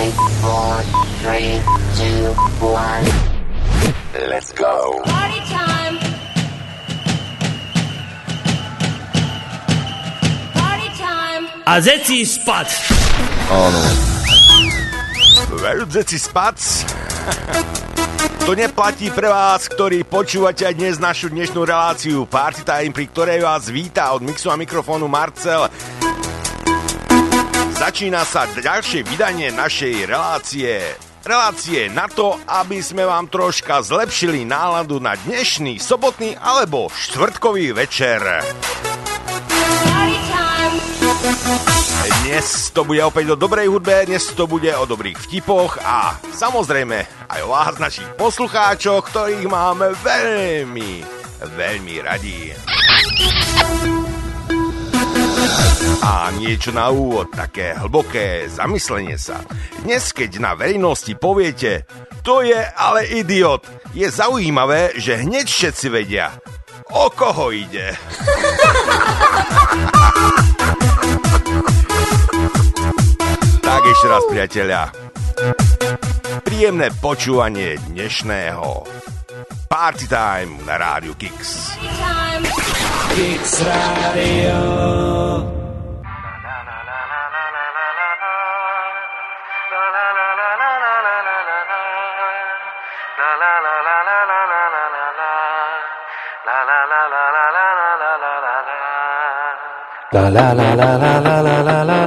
Five, four, three, two, one. Let's go. Party time. Party time. A zeci spať. Áno. Veľmi si spac. To neplatí pre vás, ktorí počúvate aj dnes našu dnešnú reláciu Party Time, pri ktorej vás víta od mixu a mikrofónu Marcel. Začína sa ďalšie vydanie našej relácie. Relácie na to, aby sme vám troška zlepšili náladu na dnešný sobotný alebo štvrtkový večer. Dnes to bude opäť o dobrej hudbe, dnes to bude o dobrých vtipoch a samozrejme aj o vás, našich poslucháčoch, ktorých máme veľmi, veľmi radi. A niečo na úvod, také hlboké zamyslenie sa. Dnes, keď na verejnosti poviete, to je ale idiot, je zaujímavé, že hneď všetci vedia, o koho ide. Tak ešte raz, priatelia. Príjemné počúvanie dnešného Party Time na Rádiu Kix. Party time. Kix Radio. La la la la la la la la la la. La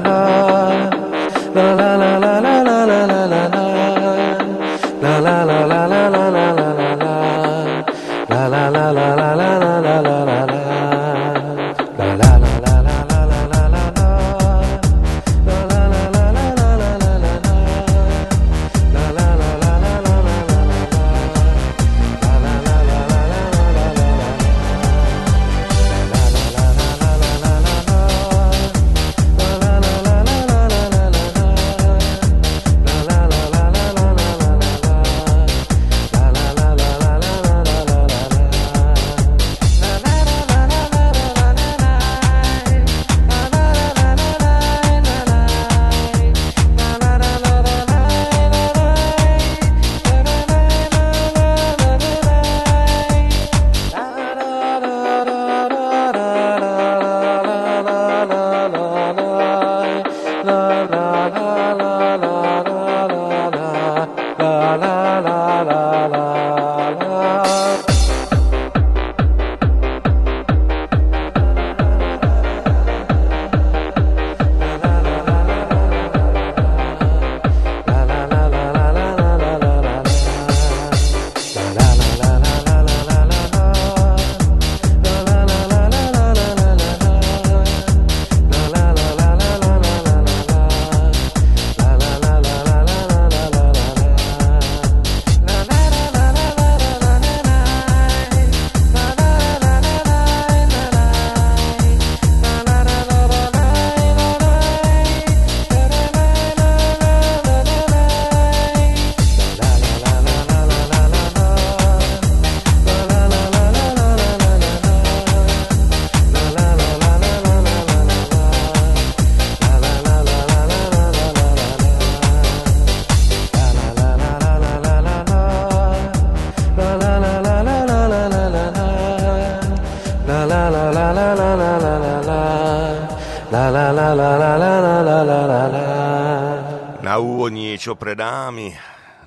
niečo pre dámy.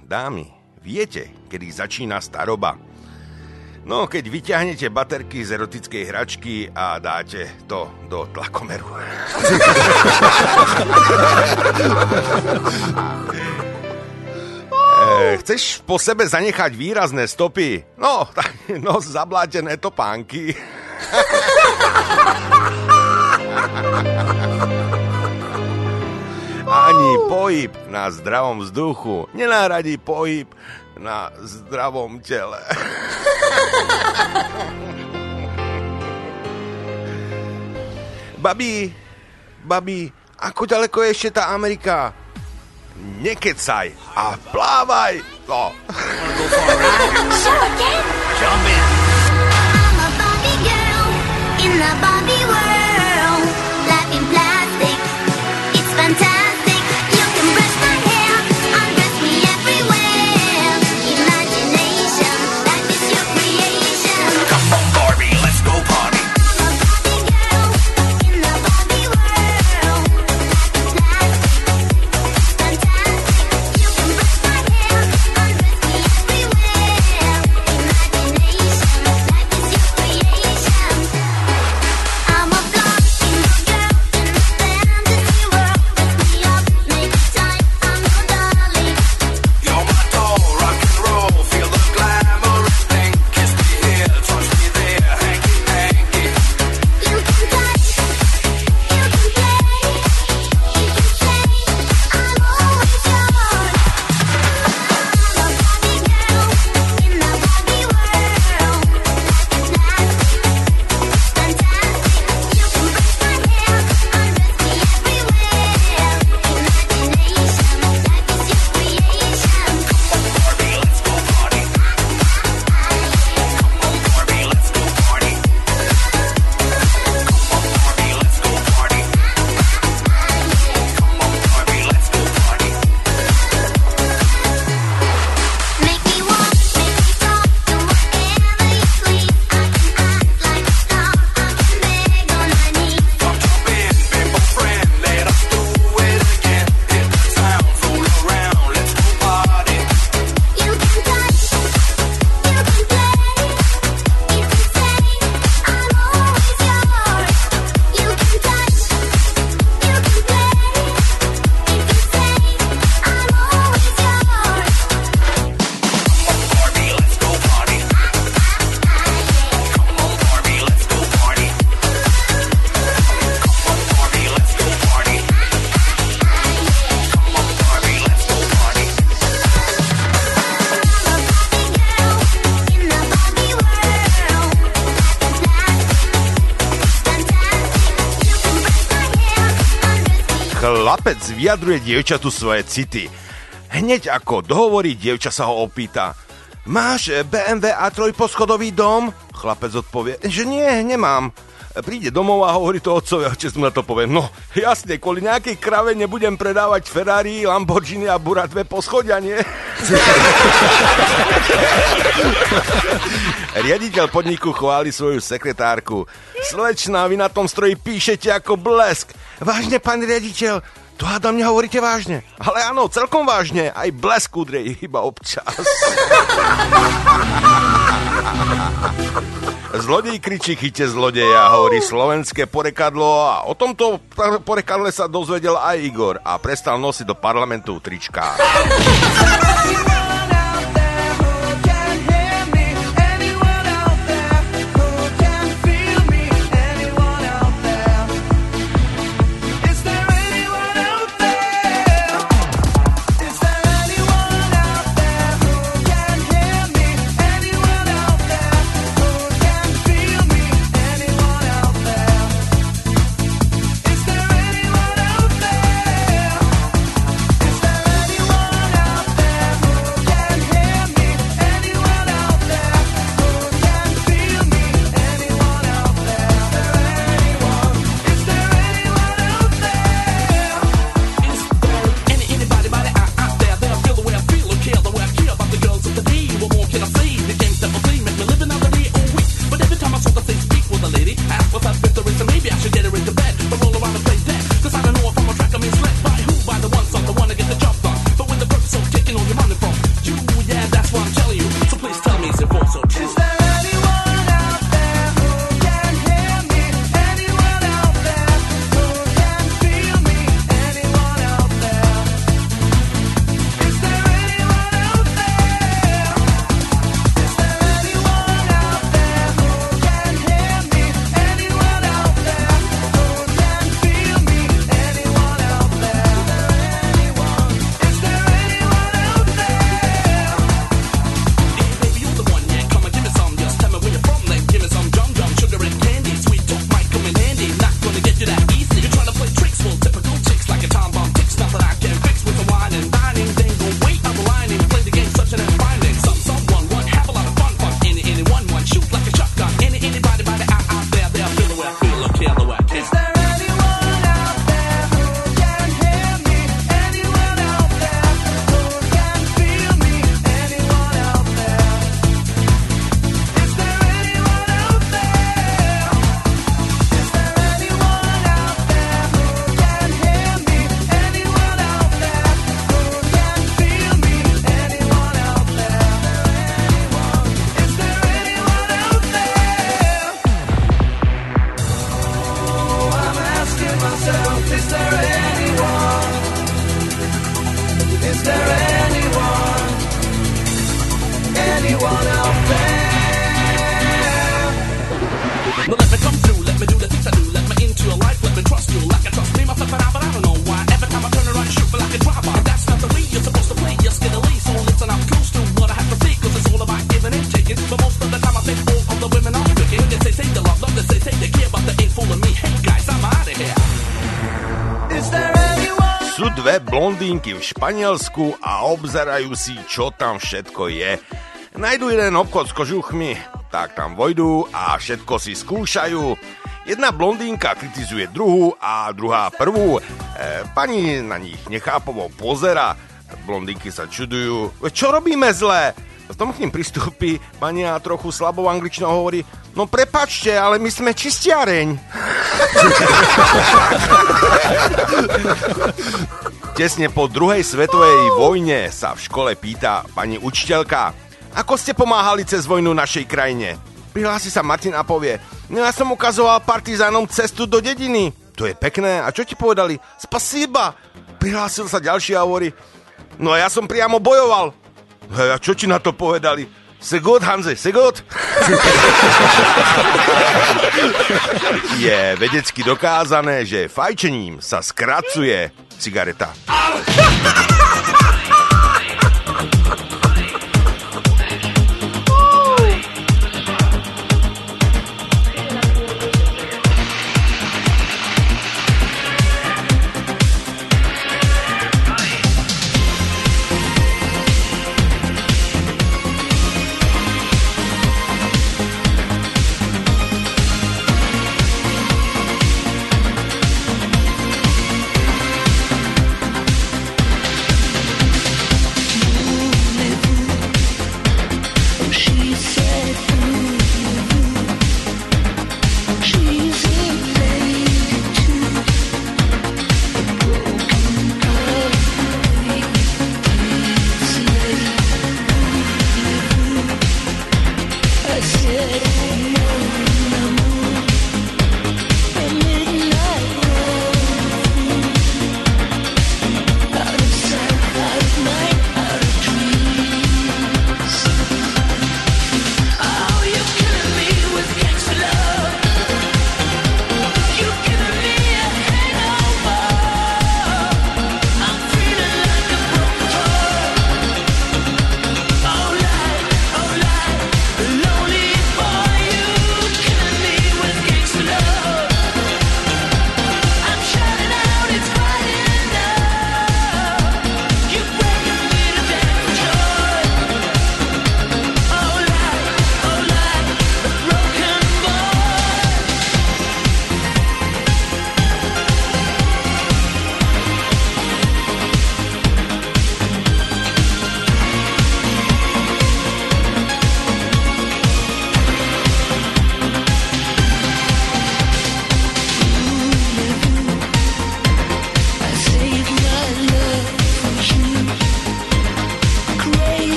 Dámy, viete, kedy začína staroba? No, keď vyťahnete baterky z erotickej hračky a dáte to do tlakomeru. E, chceš po sebe zanechať výrazné stopy? No, tak no, zablátené topánky. Ani pohyb na zdravom vzduchu nenahradí pohyb na zdravom tele. Babi, babi, ako ďaleko je ešte tá Amerika? Nekecaj a plávaj! No. I'm a Barbie girl in the Barbie Chlapec vyjadruje dievčatu svoje city. Hneď ako dohovorí, dievča sa ho opýta. Máš BMW a trojposchodový dom? Chlapec odpovie, že nie, nemám. Príde domov a hovorí to otcovi, a mu na to povie, no jasne, kvôli nejakej krave nebudem predávať Ferrari, Lamborghini a Bura dve poschodia, nie? Riaditeľ podniku chváli svoju sekretárku. Slečná, vy na tom stroji píšete ako blesk. Vážne, pán riaditeľ, to hádam nehovoríte vážne. Ale áno, celkom vážne. Aj blesk udrie iba občas. Zlodej kričí chyte zlodeja, hovorí slovenské porekadlo a o tomto porekadle sa dozvedel aj Igor a prestal nosiť do parlamentu trička. Španielsku a obzerajú si, čo tam všetko je. Najdu jeden obchod s kožuchmi, tak tam vojdu a všetko si skúšajú. Jedna blondínka kritizuje druhú a druhá prvú. E, pani na nich nechápovo pozera. Blondínky sa čudujú. Čo robíme zlé? tom k ním pristúpi pani a trochu slabou angličnou hovorí No prepačte, ale my sme čistiareň. Tesne po druhej svetovej vojne sa v škole pýta pani učiteľka, ako ste pomáhali cez vojnu našej krajine? Prihlási sa Martin a povie, no ja som ukazoval partizánom cestu do dediny. To je pekné. A čo ti povedali? Spasíba. Prihlásil sa ďalší a hovorí, no ja som priamo bojoval. Hej, a čo ti na to povedali? Segod, Hanze, segod? Je vedecky dokázané, že fajčením sa skracuje cigareta.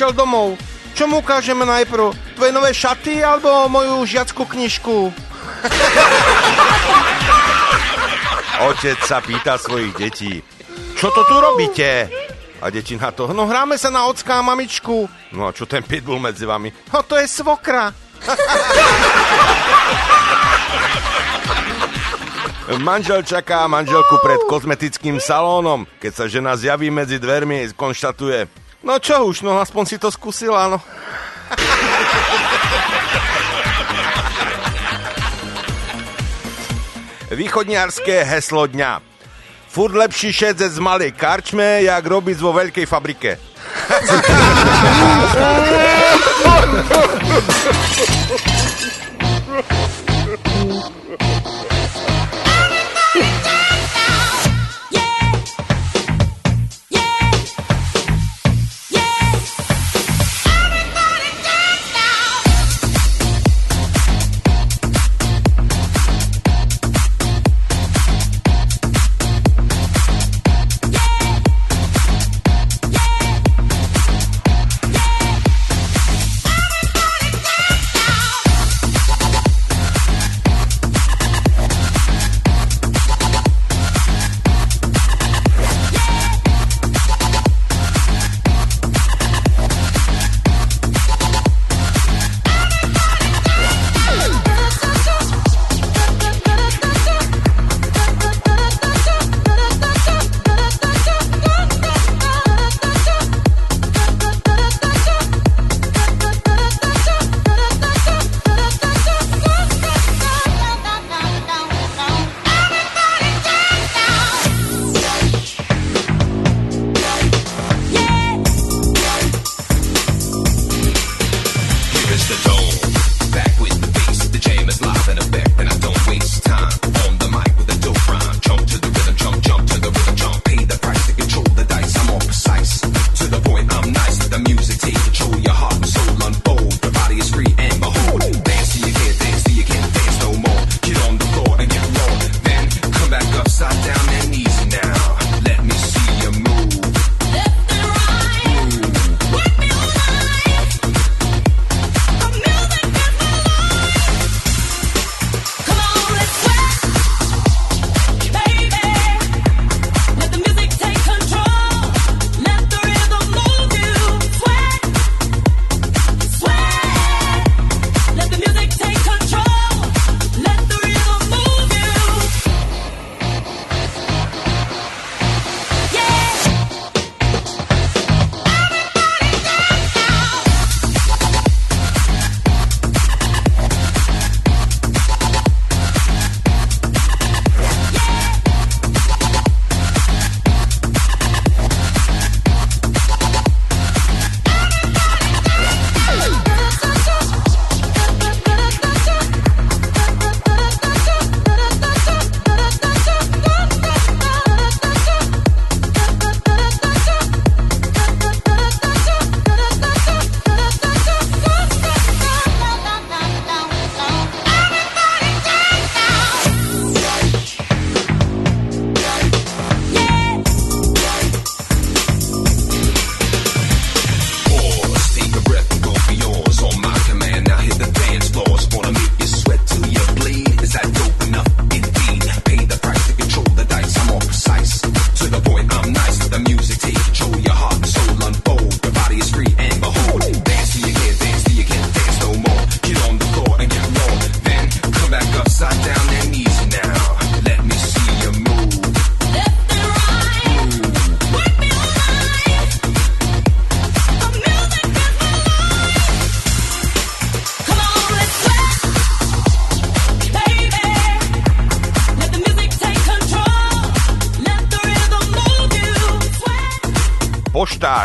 prišiel domov. Čo mu ukážeme najprv? Tvoje nové šaty alebo moju žiackú knižku? Otec sa pýta svojich detí. Čo to tu robíte? A deti na to, no hráme sa na ocka a mamičku. No a čo ten pitbull medzi vami? No to je svokra. Manžel čaká manželku pred kozmetickým salónom. Keď sa žena zjaví medzi dvermi, konštatuje, no čo už, no aspoň si to skúsila, no. Východniarské heslo dňa. Furt lepší šedzec z malej karčme, jak robiť vo veľkej fabrike.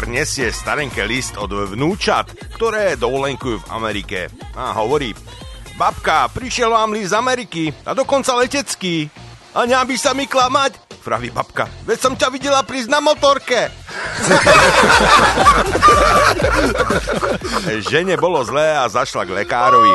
Poštár nesie starenké list od vnúčat, ktoré dovolenkujú v Amerike. A hovorí, babka, prišiel vám list z Ameriky a dokonca letecký. A by sa mi klamať? Praví babka, veď som ťa videla prísť na motorke. Žene bolo zlé a zašla k lekárovi.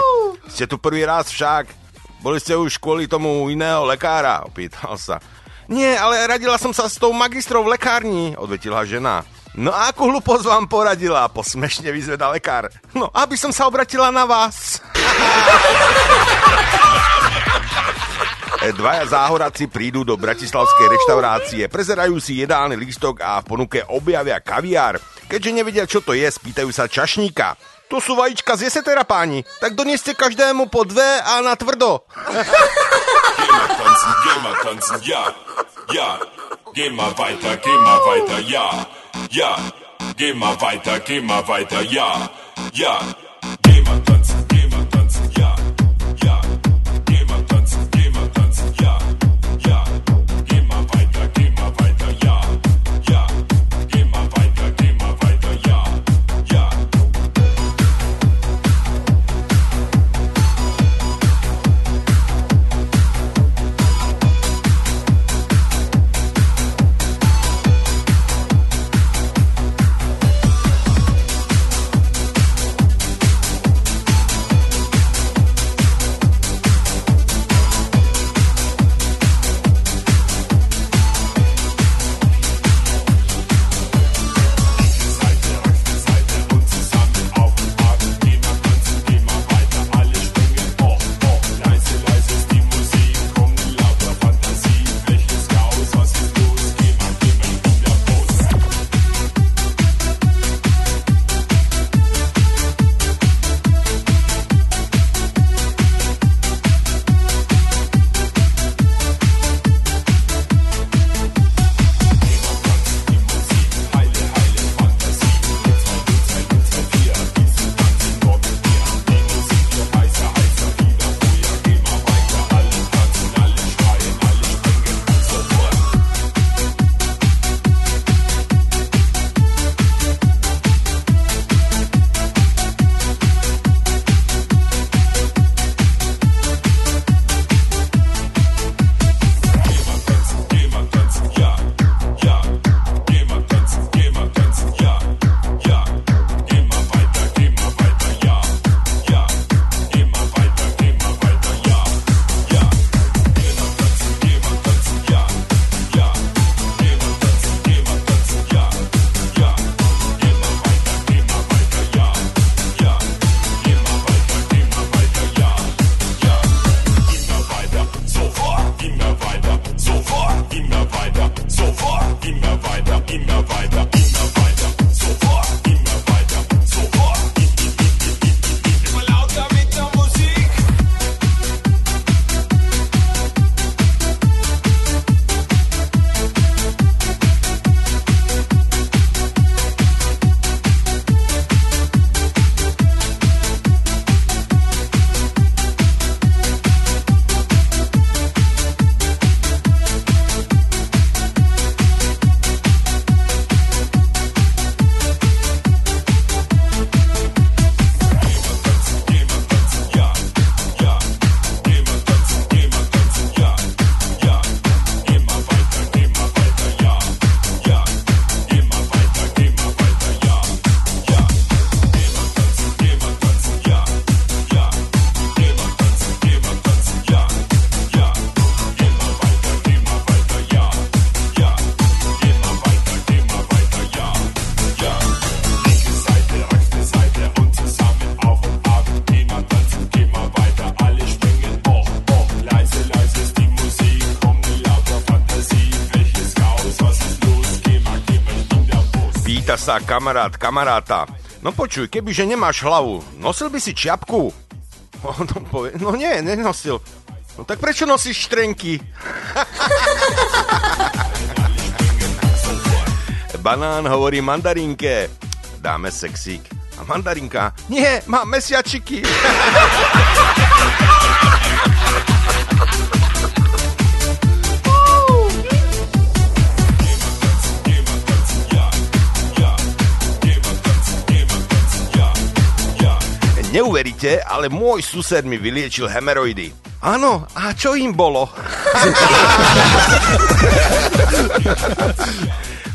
Ste tu prvý raz však. Boli ste už kvôli tomu iného lekára? Opýtal sa. Nie, ale radila som sa s tou magistrou v lekárni, odvetila žena. No a akú hlúposť vám poradila? Posmešne vyzveda lekár. No, aby som sa obratila na vás. Dvaja záhoraci prídu do bratislavskej reštaurácie, prezerajú si jedálny lístok a v ponuke objavia kaviár. Keďže nevedia, čo to je, spýtajú sa čašníka. To sú vajíčka z jesetera, páni. Tak donieste každému po dve a na tvrdo. Tanzen, tanzen, ja, ja. Geh mal weiter, geh mal weiter, ja, ja. Geh mal weiter, geh mal weiter, ja, ja. Geh mal tanzen, geh mal tanzen, ja. Sa kamarát kamaráta. No počuj, kebyže nemáš hlavu, nosil by si čiapku? On povie, no nie, nenosil. No tak prečo nosíš štrenky? Banán hovorí mandarinke. Dáme sexík. A mandarinka, nie, mám mesiačiky. Neuveríte, ale môj sused mi vyliečil hemeroidy. Áno, a čo im bolo?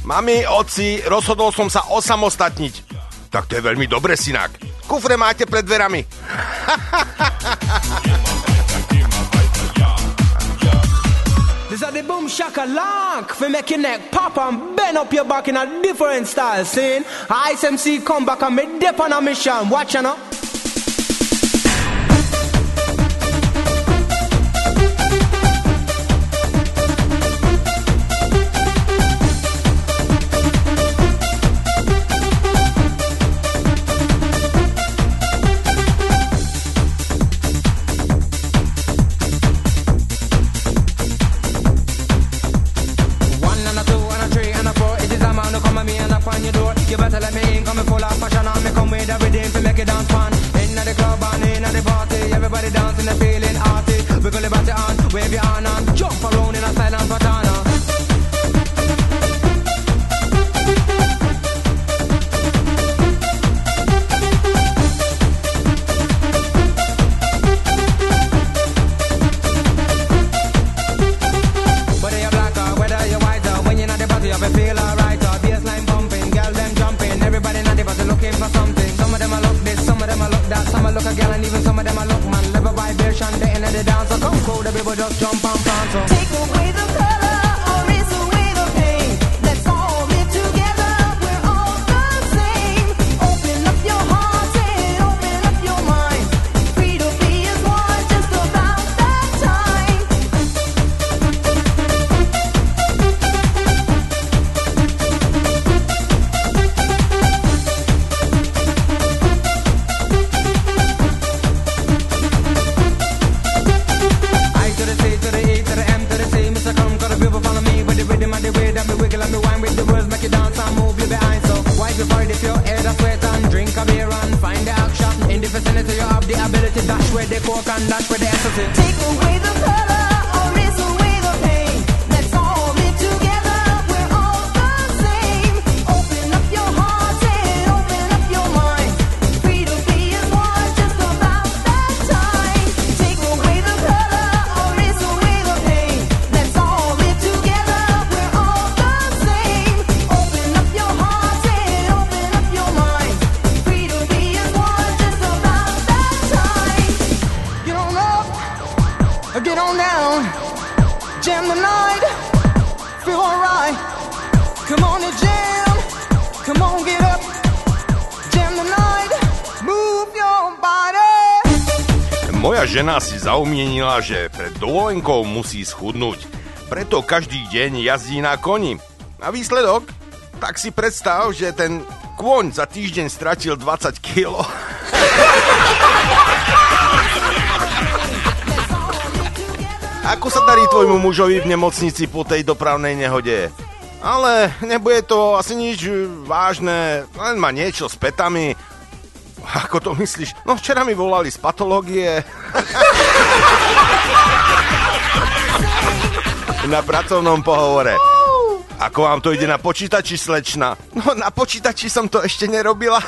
Mami, oci, rozhodol som sa osamostatniť. Tak to je veľmi dobre, synák. Kufre máte pred dverami. This the boom shakalak for making neck pop and bend up your back in a different style. Saying, ISMC come back and me dip on a mission. Watch out. žena si zaumienila, že pred dovolenkou musí schudnúť. Preto každý deň jazdí na koni. A výsledok? Tak si predstav, že ten kôň za týždeň stratil 20 kg. Ako sa darí tvojmu mužovi v nemocnici po tej dopravnej nehode? Ale nebude to asi nič e, vážne, len ma niečo s petami. Ako to myslíš? No včera mi volali z patológie. na pracovnom pohovore. Ako vám to ide na počítači, slečna? No, na počítači som to ešte nerobila.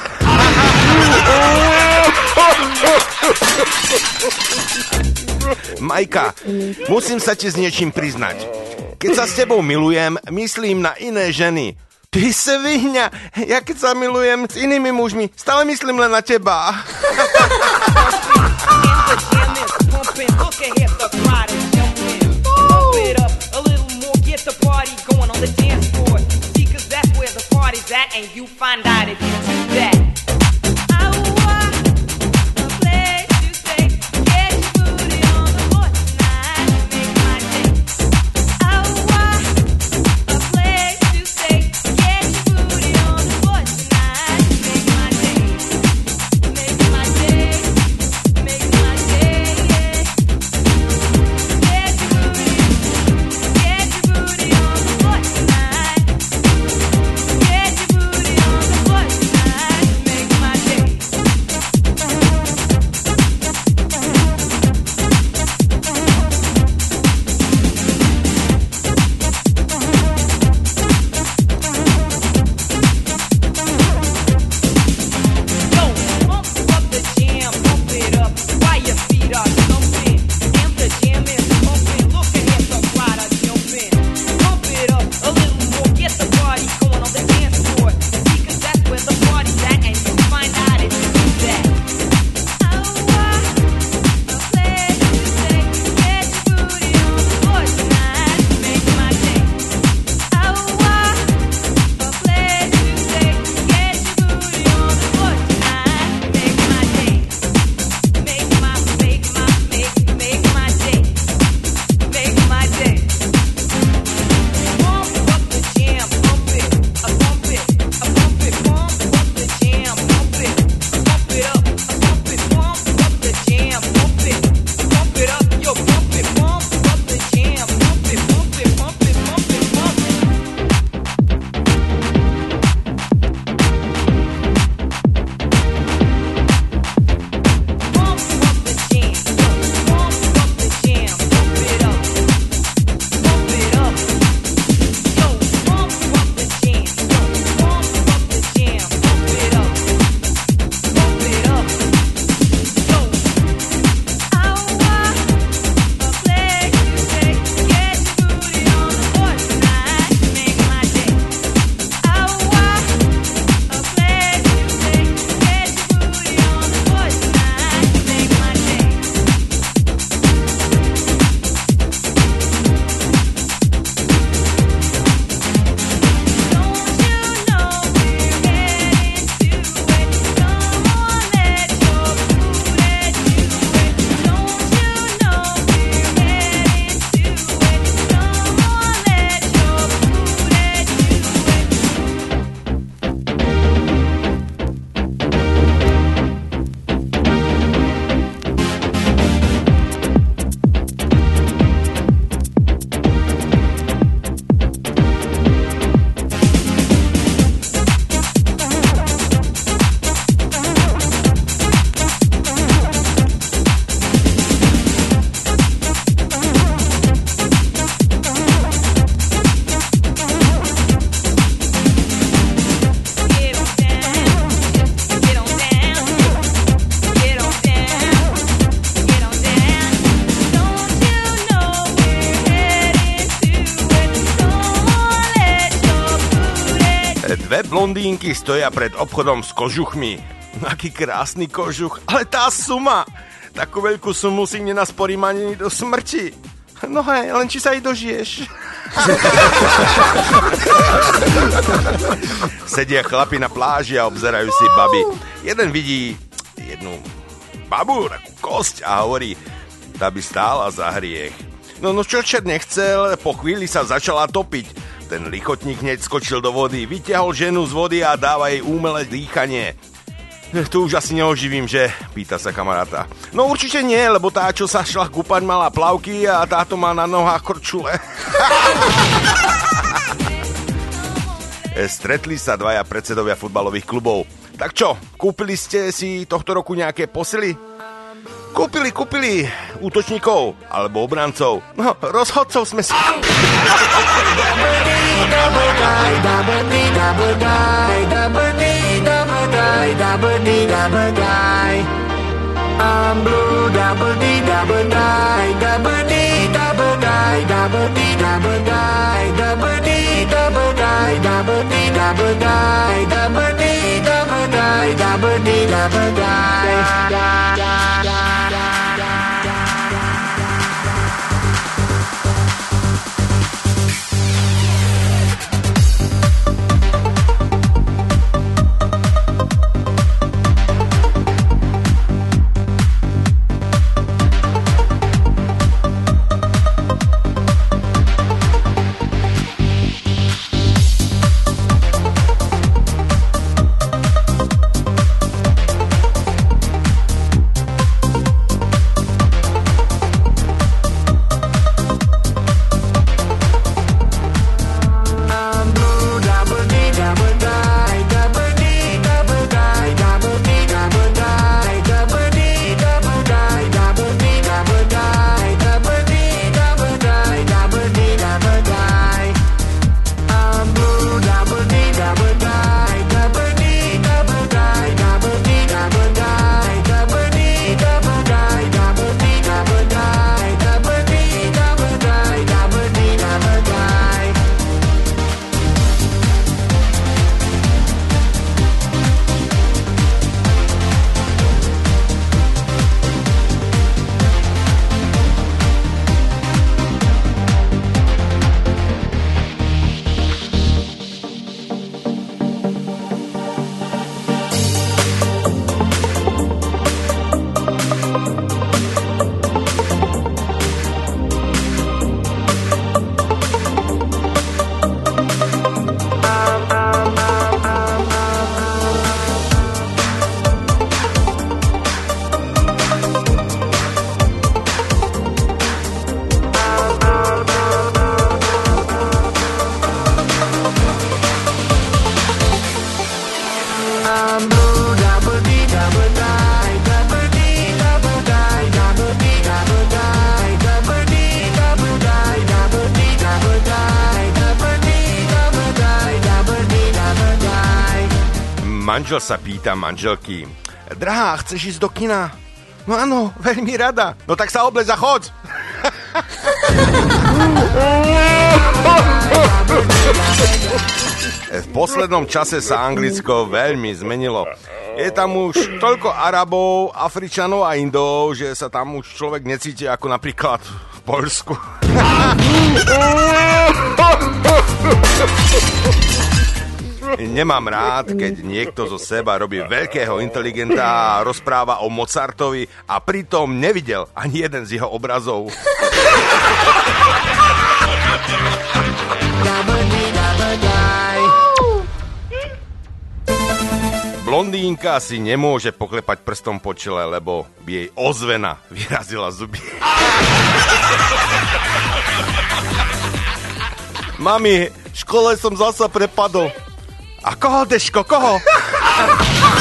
Majka, musím sa ti s niečím priznať. Keď sa s tebou milujem, myslím na iné ženy. Ty svihňa, ja keď sa milujem s inými mužmi, stále myslím len na teba. blondínky stoja pred obchodom s kožuchmi. Aký krásny kožuch, ale tá suma! Takú veľkú sumu si nenasporím ani do smrti. No hej, len či sa jej dožiješ. Sedia chlapi na pláži a obzerajú si baby. Jeden vidí jednu babu, takú kosť a hovorí, tá by stála za hriech. No, no čo čert nechcel, po chvíli sa začala topiť. Ten lichotník hneď skočil do vody, vyťahol ženu z vody a dáva jej umelé dýchanie. Tu už asi neoživím, že? Pýta sa kamaráta. No určite nie, lebo tá, čo sa šla kúpať, mala plavky a táto má na nohách korčule. Stretli sa dvaja predsedovia futbalových klubov. Tak čo, kúpili ste si tohto roku nejaké posily? Kúpili, kúpili útočníkov alebo obrancov. No, rozhodcov sme si... I'm blue, double D, double die, double D, double die, double D, double die, double D, double die, double D, double die, double D, double die, double D, double die. I'm Manžel sa pýta manželky. Drahá, chceš ísť do kina? No áno, veľmi rada. No tak sa oblez a choď. V poslednom čase sa Anglicko veľmi zmenilo. Je tam už toľko Arabov, Afričanov a Indov, že sa tam už človek necíti ako napríklad v Poľsku. Nemám rád, keď niekto zo seba robí veľkého inteligenta a rozpráva o Mozartovi a pritom nevidel ani jeden z jeho obrazov. Blondínka si nemôže poklepať prstom po čele, lebo jej ozvena vyrazila zuby. Mami, škole som zasa prepadol. A koho, Deško, koho? c'est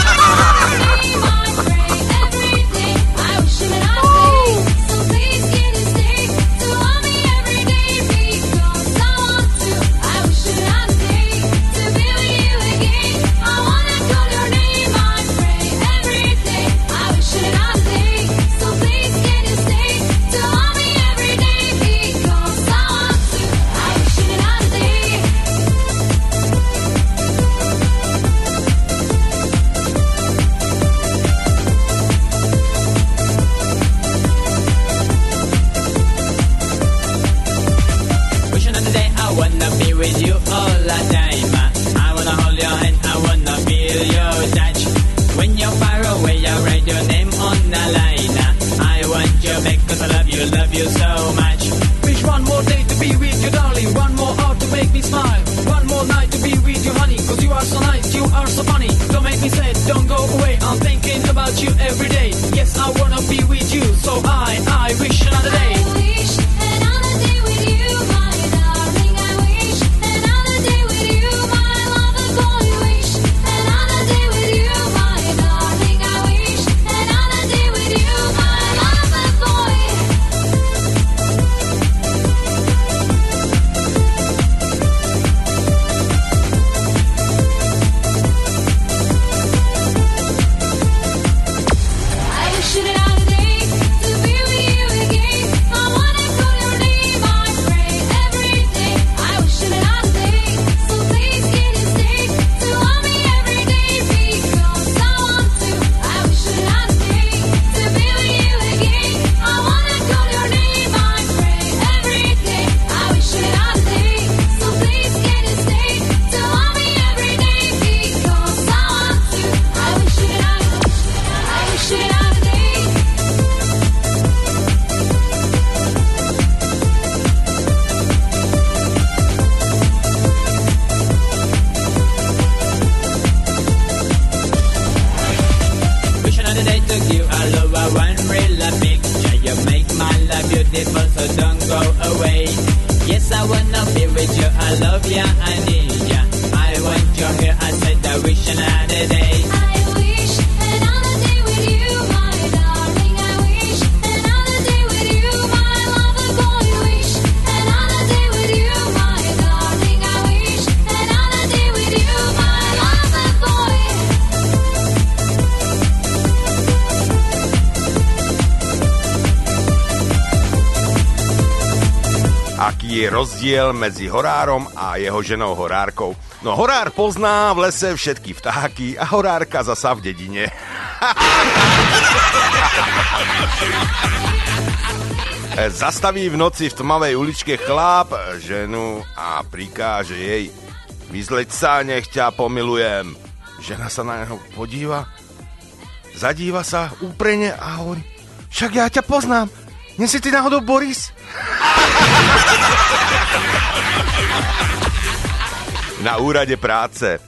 rozdiel medzi horárom a jeho ženou horárkou. No horár pozná v lese všetky vtáky a horárka zasa v dedine. Zastaví v noci v tmavej uličke chláp ženu a prikáže jej Vyzleď sa, nech ťa pomilujem. Žena sa na neho podíva, zadíva sa úprene a hovorí Však ja ťa poznám, nie si ty náhodou Boris? na úrade práce.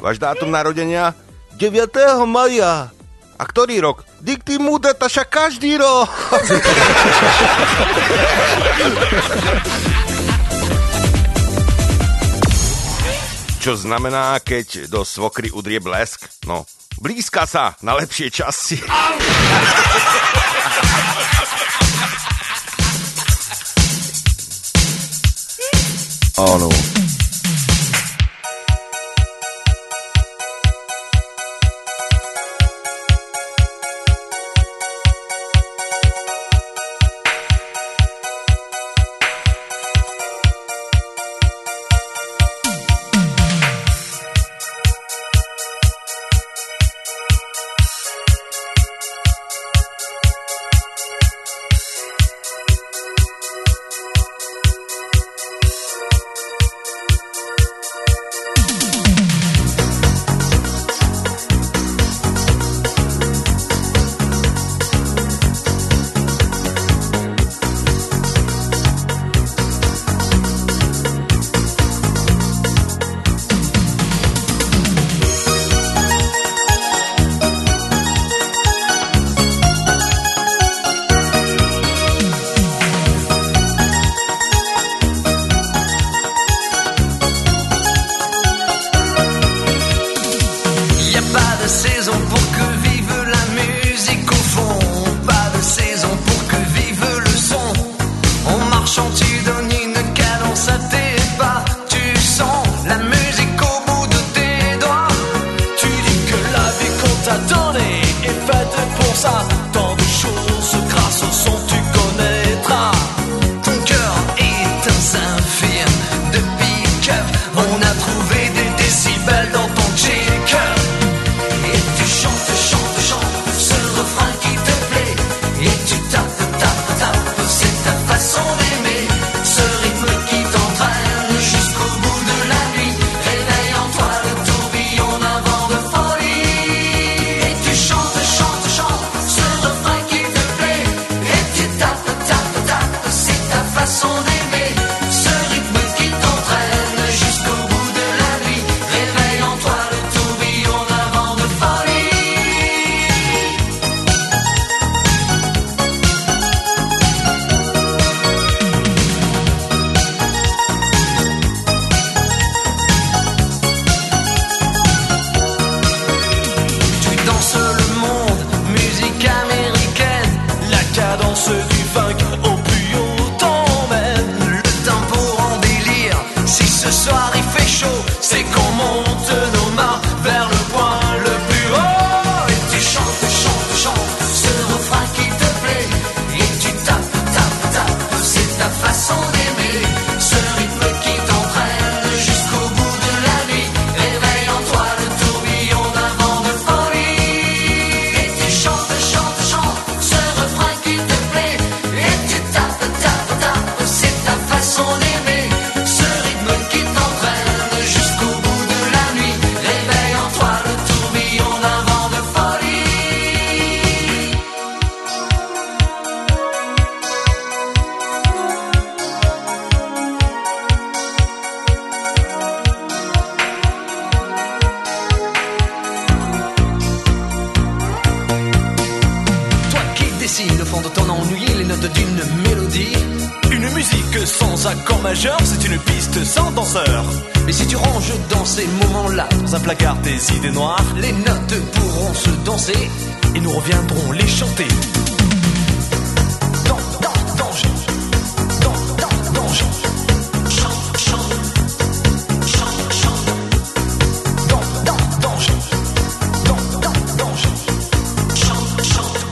Váš dátum narodenia? 9. maja. A ktorý rok? Dikty múda, taša každý rok. Čo znamená, keď do svokry udrie blesk? No, blízka sa na lepšie časy. Áno. Majeur, c'est une piste sans danseur. Mais si tu ranges dans ces moments-là, dans un placard tes idées noires, les notes pourront se danser et nous reviendrons les chanter. Dans, dans, danger. Dans, dans, danger. Chante, chante. Chante, chante. Dans, dans, danger. Dans, dans, danger. Chante.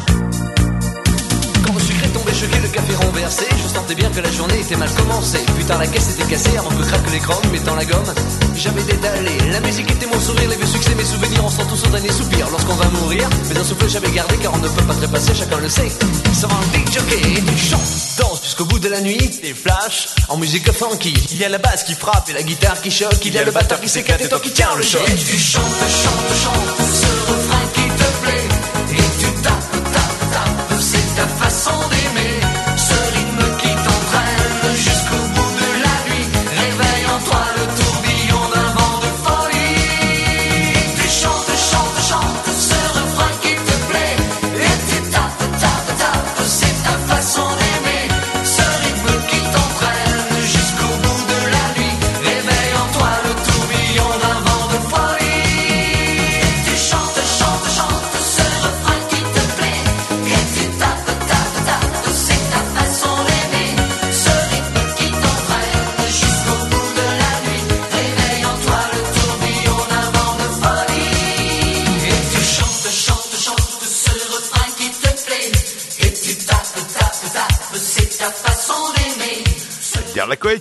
Quand le sucre est tombé, le café renversé, je sentais bien que la journée était mal commencée. Plus tard, la caisse était cassée avant que craque l'écran, mettant la gomme. J'avais détalé, la musique était mon sourire, les vieux succès, mes souvenirs, on sent tous au dernier soupir. Lorsqu'on va mourir, mais un souffle j'avais gardé car on ne peut pas trépasser, chacun le sait. Sans un big jockey, et chantes, danses jusqu'au bout de la nuit, des flashs en musique funky. Il y a la basse qui frappe et la guitare qui choque, il y a le batteur qui s'éclate et toi qui tiens le choc. Chantes, chantes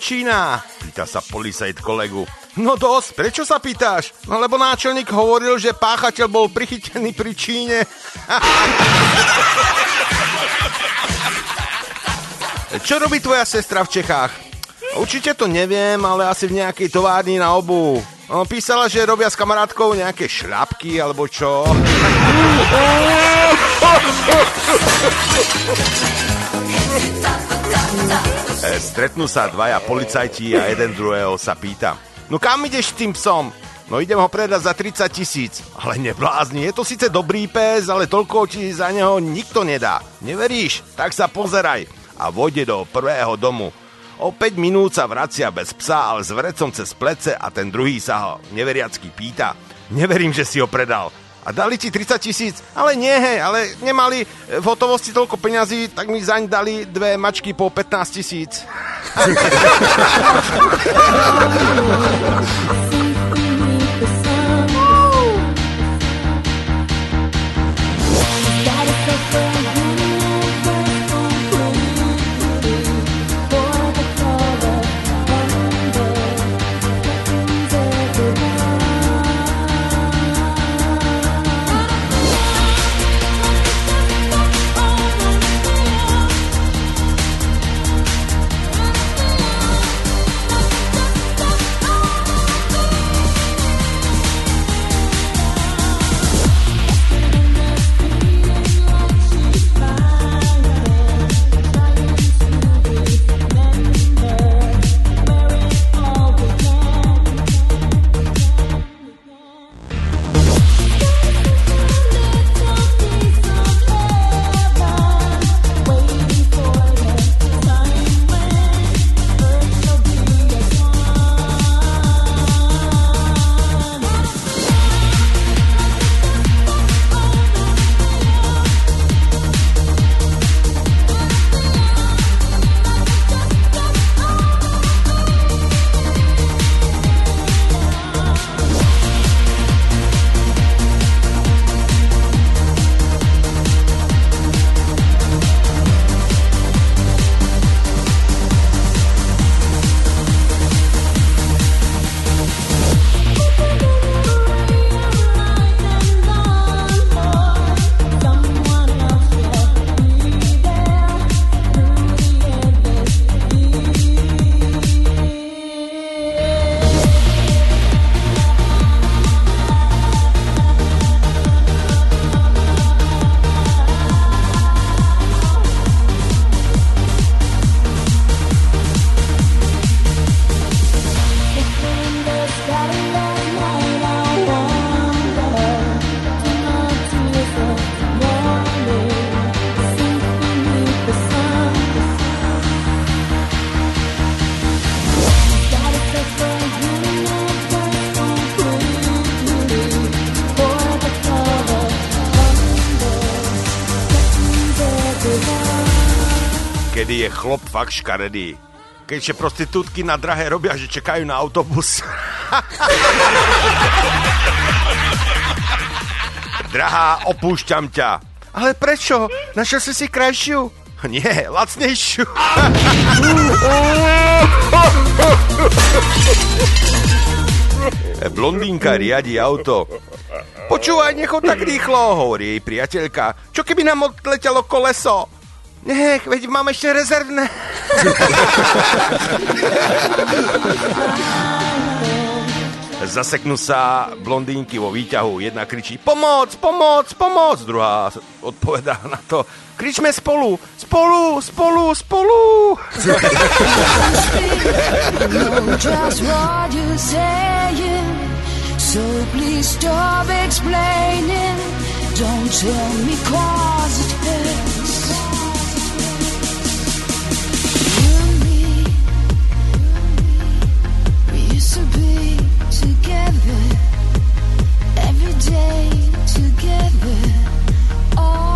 Čína? Pýta sa policajt kolegu. No dosť, prečo sa pýtaš? No lebo náčelník hovoril, že páchateľ bol prichytený pri Číne. Čo robí tvoja sestra v Čechách? Určite to neviem, ale asi v nejakej továrni na obu. No, písala, že robia s kamarátkou nejaké šľapky alebo čo. E, Stretnú sa dvaja policajti a jeden druhého sa pýta. No kam ideš s tým psom? No idem ho predať za 30 tisíc. Ale neblázni, je to síce dobrý pes, ale toľko ti za neho nikto nedá. Neveríš? Tak sa pozeraj. A vojde do prvého domu. O 5 minút sa vracia bez psa, ale s vrecom cez plece a ten druhý sa ho neveriacky pýta. Neverím, že si ho predal. A dali ti 30 tisíc? Ale nie, hej, ale nemali v hotovosti toľko peňazí, tak mi zaň dali dve mačky po 15 tisíc. fakt škaredý. Keďže prostitútky na drahé robia, že čekajú na autobus. Drahá, opúšťam ťa. Ale prečo? Našiel si si krajšiu? Nie, lacnejšiu. Blondínka riadi auto. Počúvaj, nechod tak rýchlo, hovorí jej priateľka. Čo keby nám odletelo koleso? Nech, veď mám ešte rezervné. Zaseknú sa blondínky vo výťahu. Jedna kričí pomoc, pomoc, pomoc. Druhá odpovedá na to kričme spolu, spolu, spolu, spolu. So please stop explaining. Don't tell me cause it hurts. Every day together. Always.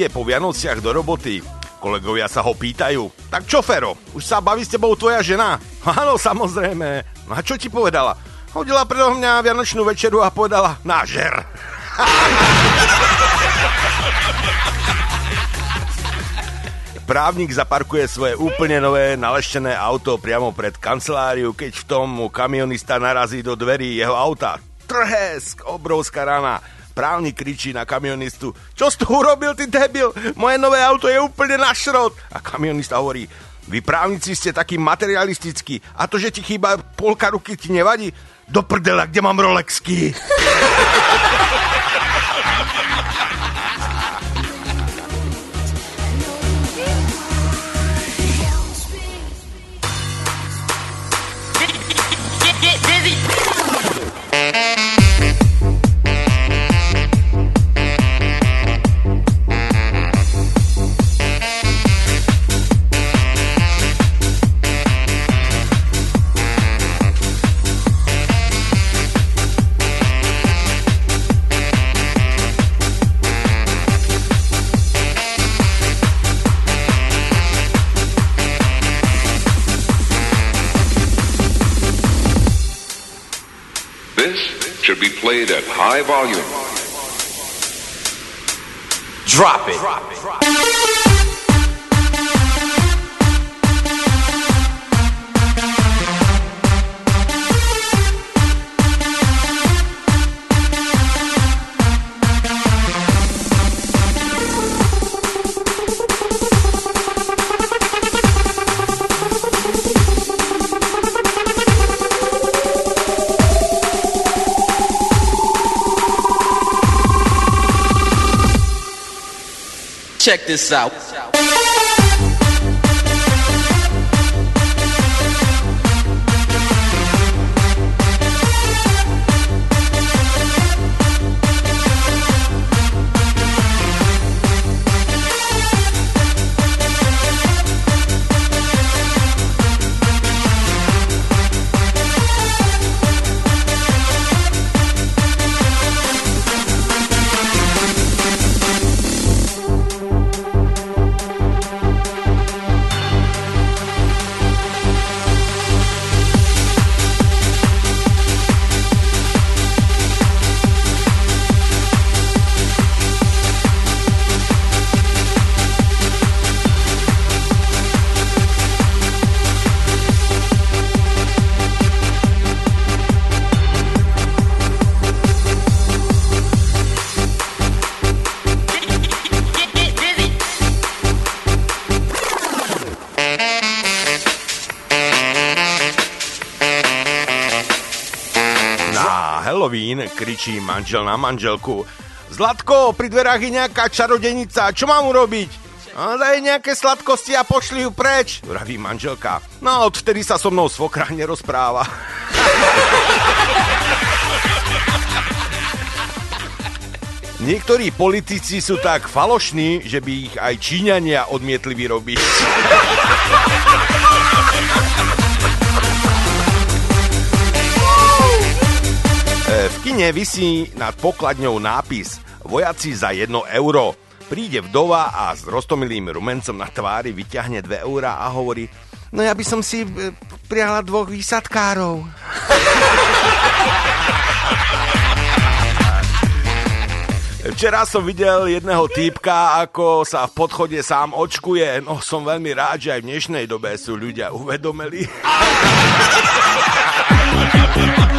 Príde po Vianociach do roboty. Kolegovia sa ho pýtajú. Tak čo, Fero, už sa baví s tebou tvoja žena? Áno, samozrejme. No a čo ti povedala? Hodila predo mňa Vianočnú večeru a povedala nážer. Právnik zaparkuje svoje úplne nové naleštené auto priamo pred kanceláriu, keď v tom kamionista narazí do dverí jeho auta. Trhesk, obrovská rana. Právnik kričí na kamionistu, čo si tu urobil, ty debil? Moje nové auto je úplne na šrot. A kamionista hovorí, vy právnici ste takí materialistickí a to, že ti chýba polka ruky, ti nevadí? Do prdela, kde mám Rolexky? Don't should be played at high volume. Drop it. Check this out. Kričí manžel na manželku. Zlatko, pri dverách je nejaká čarodenica, čo mám urobiť? A daj nejaké sladkosti a pošli ju preč, vraví manželka. No odvtedy sa so mnou svokra nerozpráva. Niektorí politici sú tak falošní, že by ich aj Číňania odmietli vyrobiť. V kine visí nad pokladňou nápis Vojaci za 1 euro. Príde vdova a s roztomilým rumencom na tvári vyťahne 2 eurá a hovorí No ja by som si e, priala dvoch výsadkárov. Včera som videl jedného týpka, ako sa v podchode sám očkuje. No som veľmi rád, že aj v dnešnej dobe sú ľudia uvedomeli.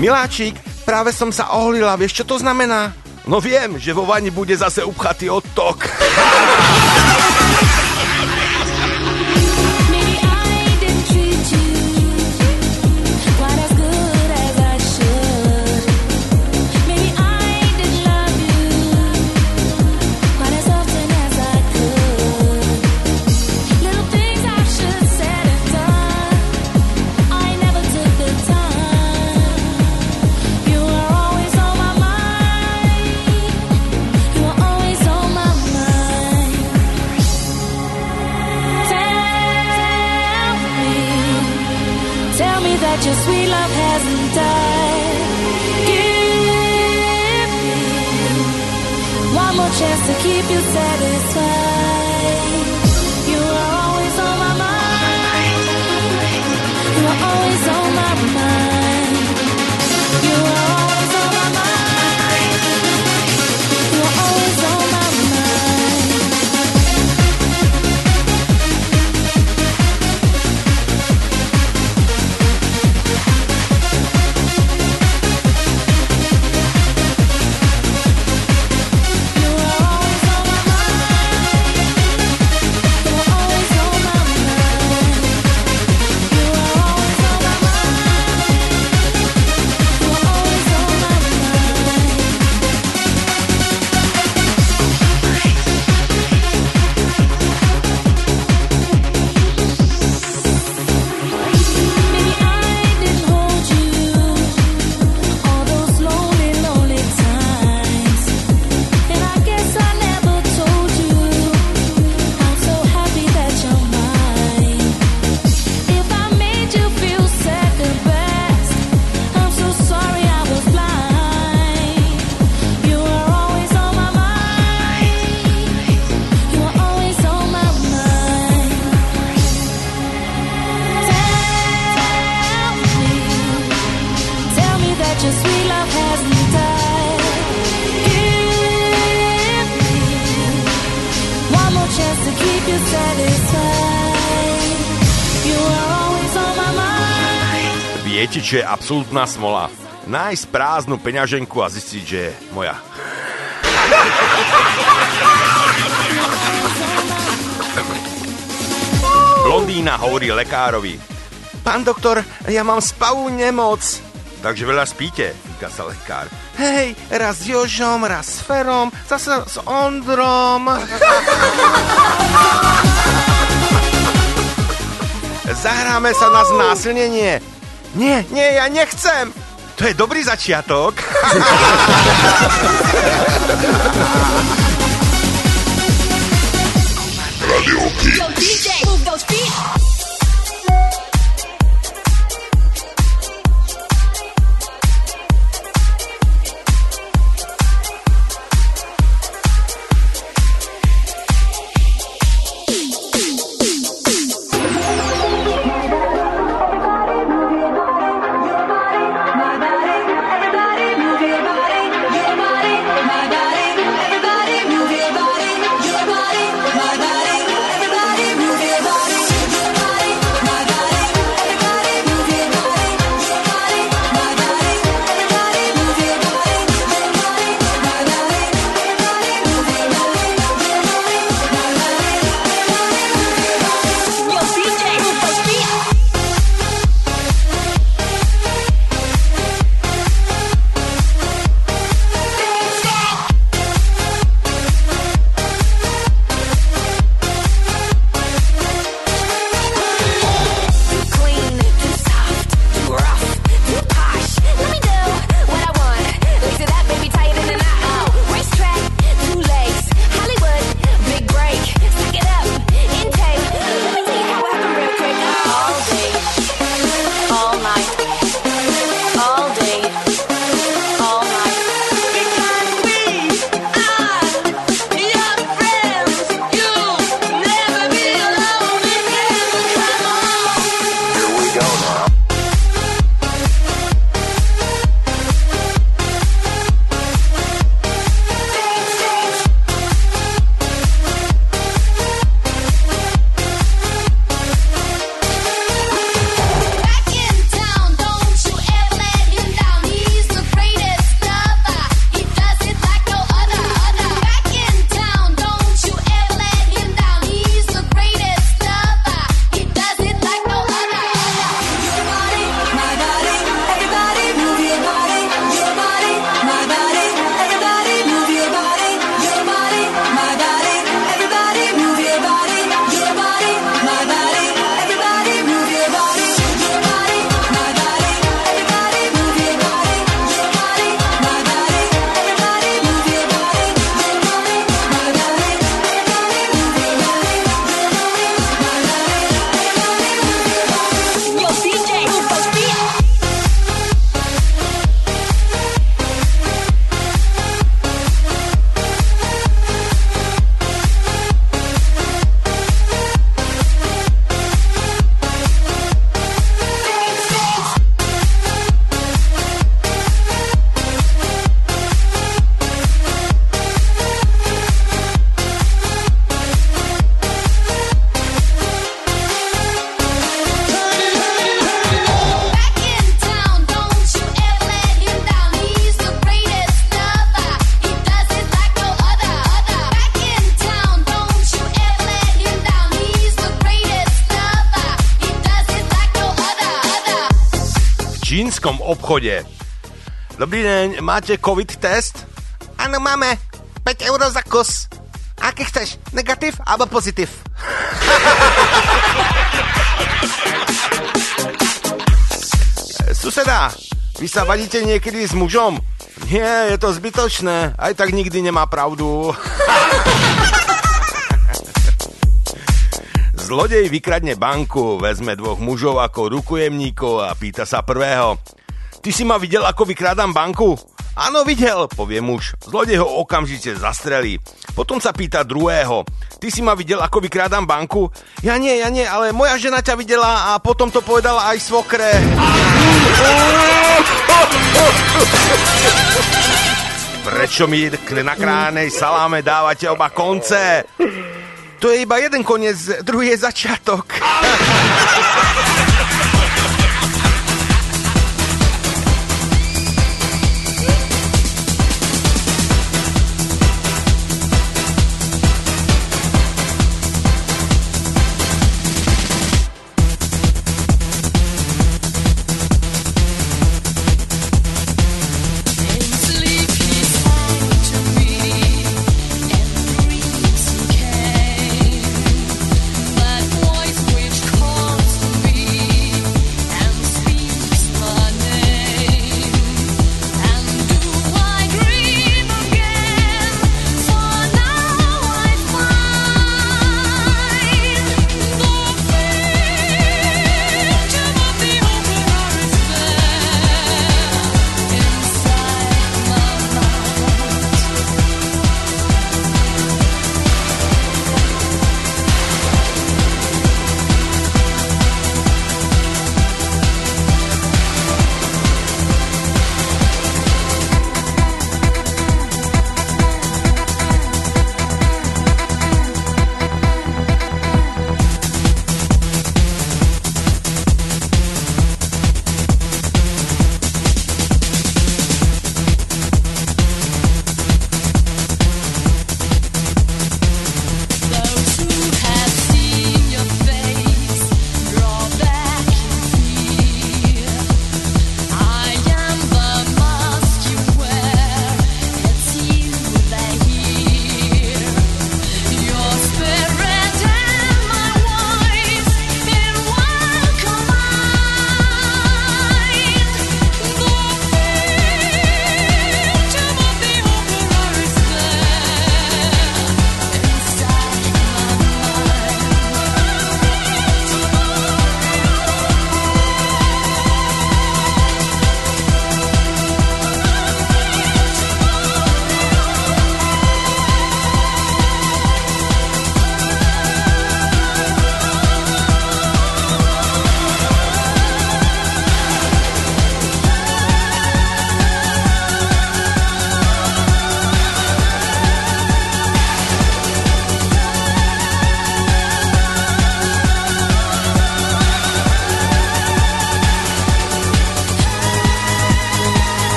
Miláčik, práve som sa oholila, vieš čo to znamená? No viem, že vo vani bude zase upchatý odtok. chance to keep you satisfied. Čo je absolútna smola? Nájsť prázdnu peňaženku a zistiť, že je moja. Blondína hovorí lekárovi. Pán doktor, ja mám spavú nemoc. Takže veľa spíte, pýta sa lekár. Hej, raz s Jožom, raz s Ferom, zase s Ondrom. Zahráme sa na znásilnenie. Nie, nie, ja nechcem. To je dobrý začiatok. Yo, DJ, obchode. Dobrý deň, máte COVID test? Áno, máme. 5 eur za kus. Aký chceš? Negatív alebo pozitív? Suseda, vy sa vadíte niekedy s mužom? Nie, je to zbytočné. Aj tak nikdy nemá pravdu. Zlodej vykradne banku, vezme dvoch mužov ako rukojemníkov a pýta sa prvého. Ty si ma videl, ako vykrádam banku? Áno, videl, povie muž. Zlodej ho okamžite zastrelí. Potom sa pýta druhého. Ty si ma videl, ako vykrádam banku? Ja nie, ja nie, ale moja žena ťa videla a potom to povedala aj svokre. Prečo mi k nakránej saláme dávate oba konce? To je iba jeden koniec, druhý je začiatok.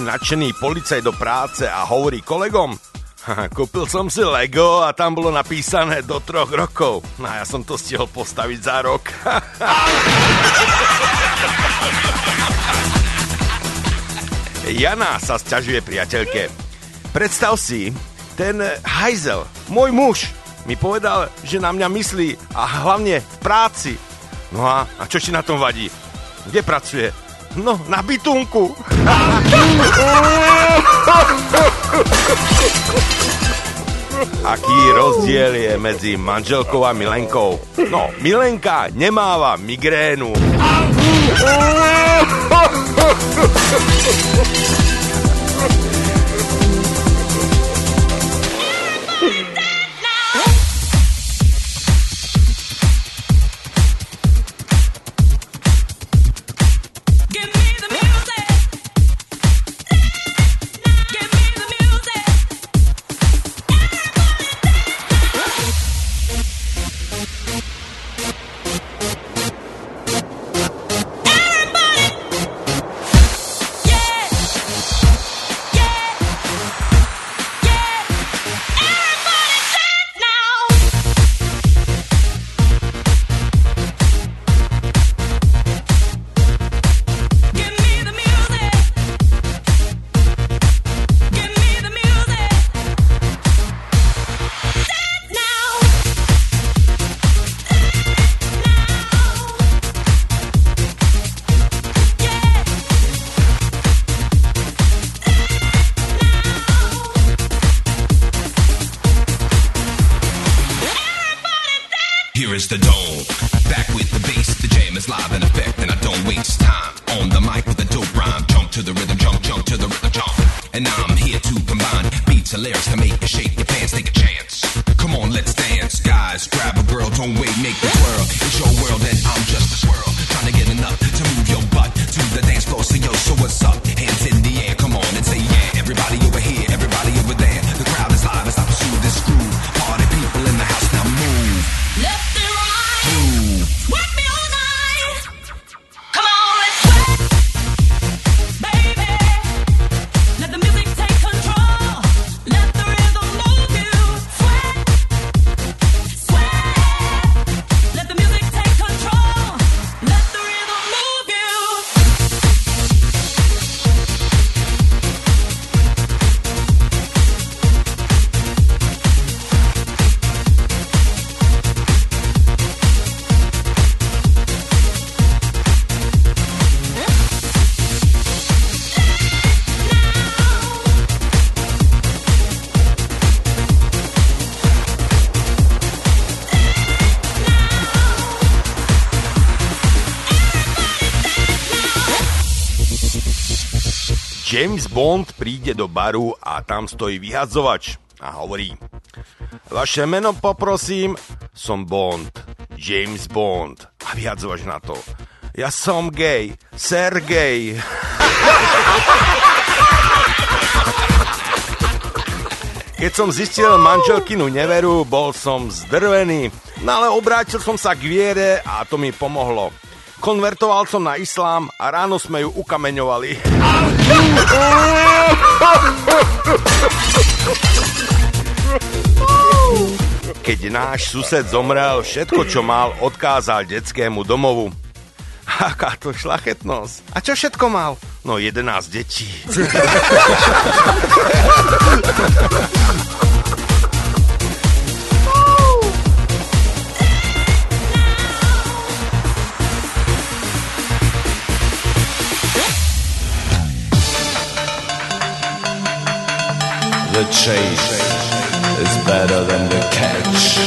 Príde nadšený policaj do práce a hovorí kolegom, "Haha, kúpil som si Lego a tam bolo napísané do troch rokov. No a ja som to stihol postaviť za rok. Jana sa sťažuje priateľke. Predstav si, ten hajzel, môj muž, mi povedal, že na mňa myslí a hlavne v práci. No a, a čo ti na tom vadí? Kde pracuje? No, na bytunku. Aký rozdiel je medzi manželkou a milenkou? No, milenka nemáva migrénu. James Bond príde do baru a tam stojí vyhadzovač a hovorí Vaše meno poprosím, som Bond, James Bond. A vyhadzovač na to. Ja som gay, Sergej. Keď som zistil manželkinu neveru, bol som zdrvený, no ale obrátil som sa k viere a to mi pomohlo. Konvertoval som na islám a ráno sme ju ukameňovali. Keď náš sused zomrel, všetko, čo mal, odkázal detskému domovu. Aká to šlachetnosť. A čo všetko mal? No 11 detí. The chase is better than the catch.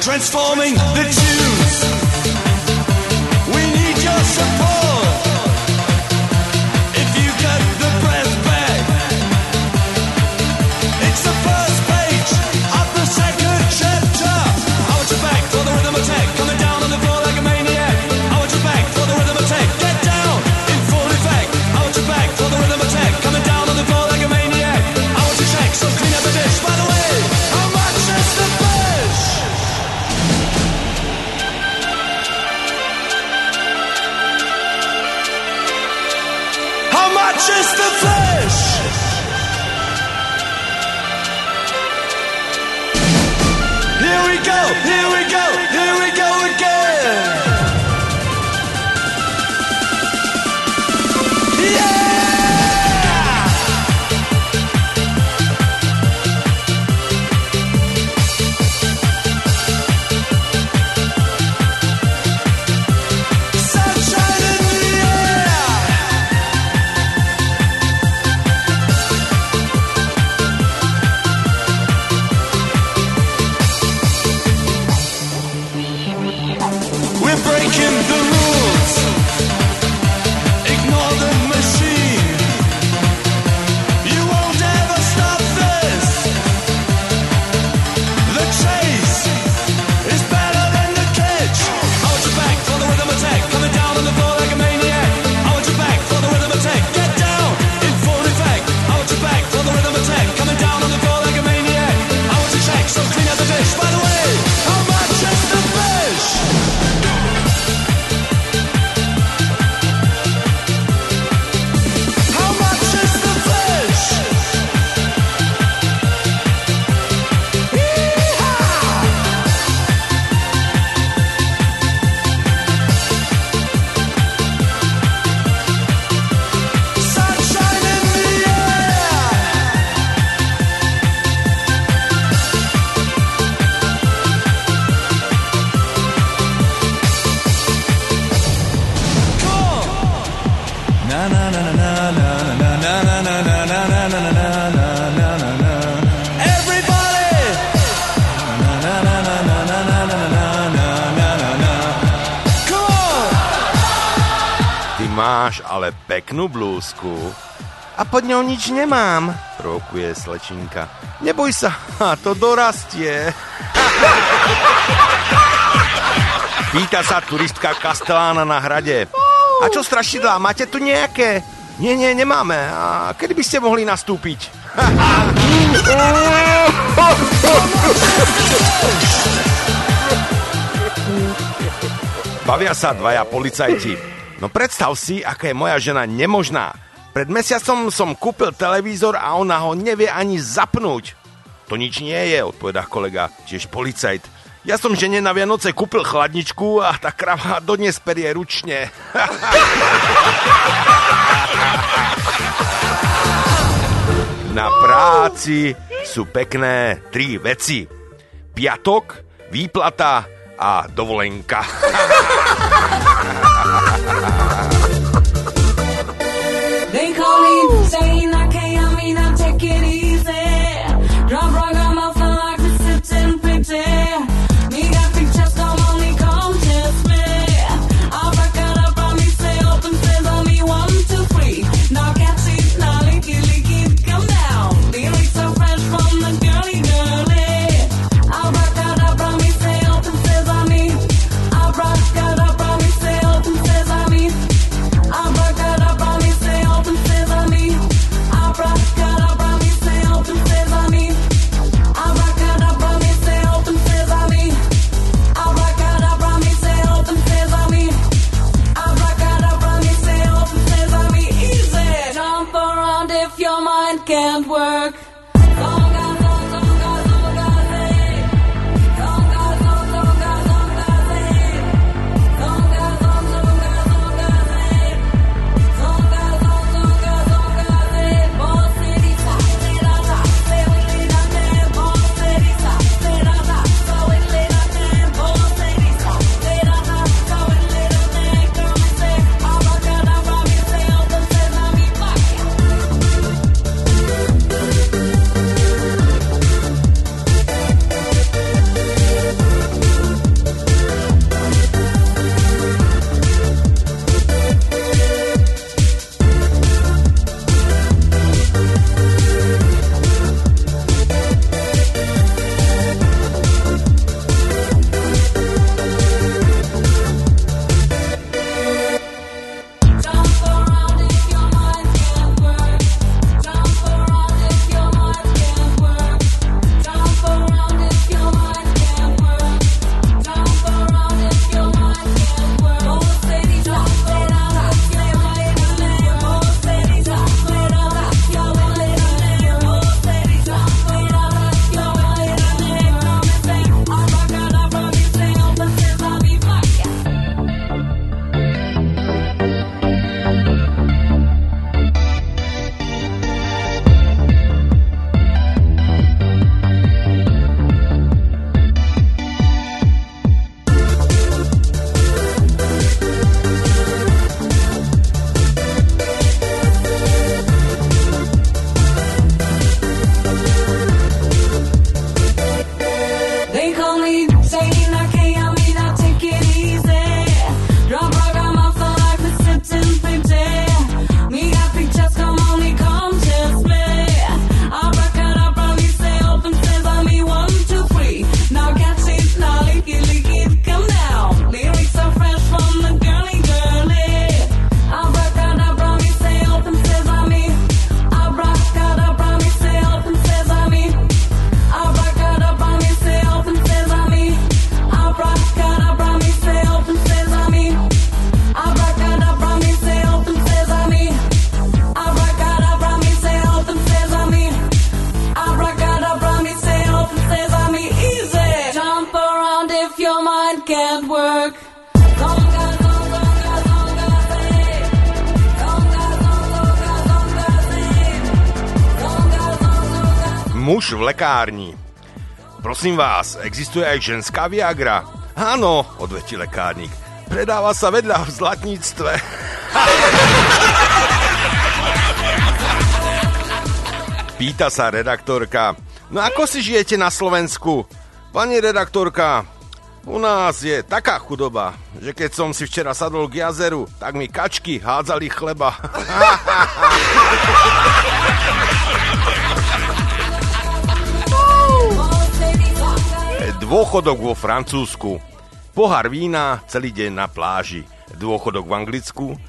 Transforming the tunes. We need your support. Máš ale peknú blúzku. A pod ňou nič nemám, provokuje slečinka. Neboj sa, to dorastie. Pýta sa turistka Kastelána na hrade. A čo strašidlá, máte tu nejaké? Nie, nie, nemáme. A kedy by ste mohli nastúpiť? Bavia sa dvaja policajti. No predstav si, aká je moja žena nemožná. Pred mesiacom som kúpil televízor a ona ho nevie ani zapnúť. To nič nie je, odpovedá kolega, tiež policajt. Ja som žene na Vianoce kúpil chladničku a tá krava dodnes perie ručne. Na práci sú pekné tri veci. Piatok, výplata a dovolenka. They call me saying I can't, I mean I take it lekárni. Prosím vás, existuje aj ženská Viagra? Áno, odvetí lekárnik. Predáva sa vedľa v zlatníctve. Pýta sa redaktorka. No ako si žijete na Slovensku? Pani redaktorka, u nás je taká chudoba, že keď som si včera sadol k jazeru, tak mi kačky hádzali chleba. Dôchodok vo Francúzsku. Pohár vína celý deň na pláži. Dôchodok v Anglicku.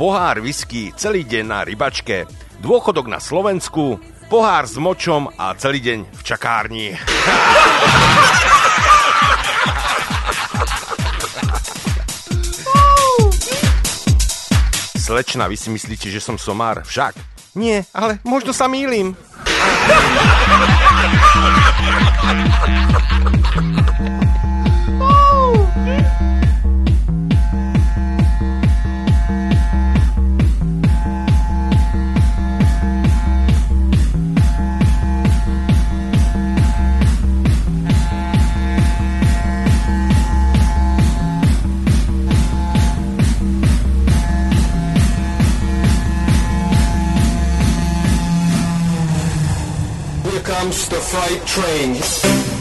Pohár whisky celý deň na rybačke. Dôchodok na Slovensku. Pohár s močom a celý deň v čakárni. Slečna, vy si myslíte, že som somár? Však. Nie, ale možno sa mýlim. freight train.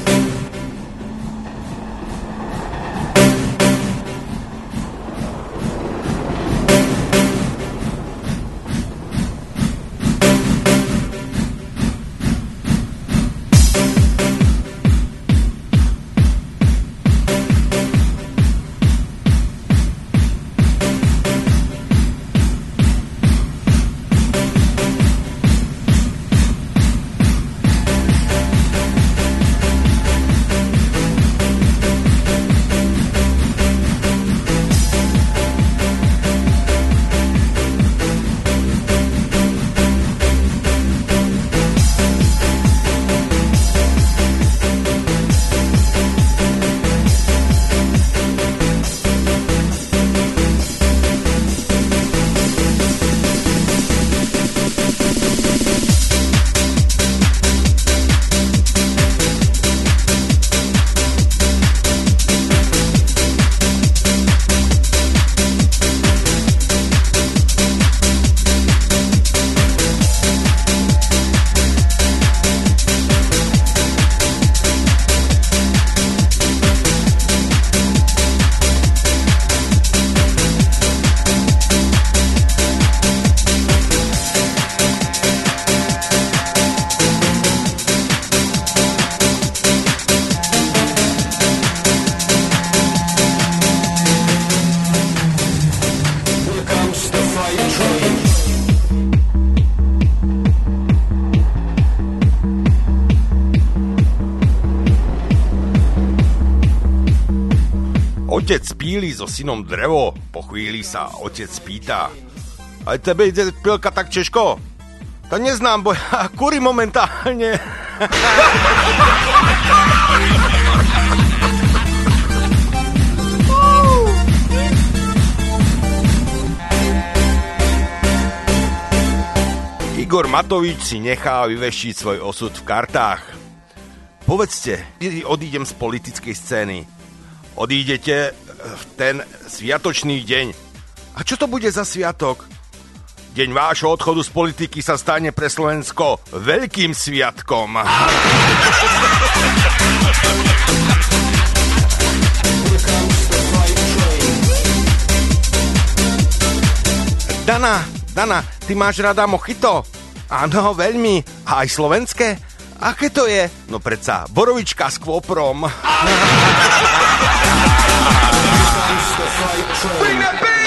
so synom drevo, po chvíli sa otec pýta. Aj tebe ide pilka tak Češko? To neznám, bo ja kúri momentálne. Igor Matovič si nechá vyvešiť svoj osud v kartách. Povedzte, odídem z politickej scény. Odídete v ten sviatočný deň. A čo to bude za sviatok? Deň vášho odchodu z politiky sa stane pre Slovensko veľkým sviatkom. Dana, Dana, ty máš rada mochito? Áno, veľmi. A aj slovenské? Aké to je? No predsa, borovička s kvoprom. Bring that back!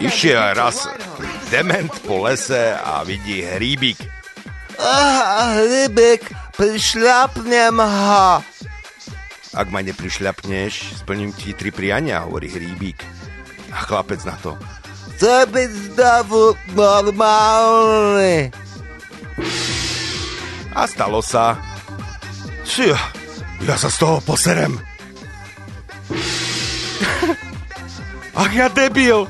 Išiel raz dement po lese a vidí hríbik. Aha, hríbik, prišľapnem ho. Ak ma neprišľapneš, splním ti tri priania, hovorí hríbik. A chlapec na to. Chce byť znovu normálny. A stalo sa. Či, ja sa z toho poserem. Ach ja debil!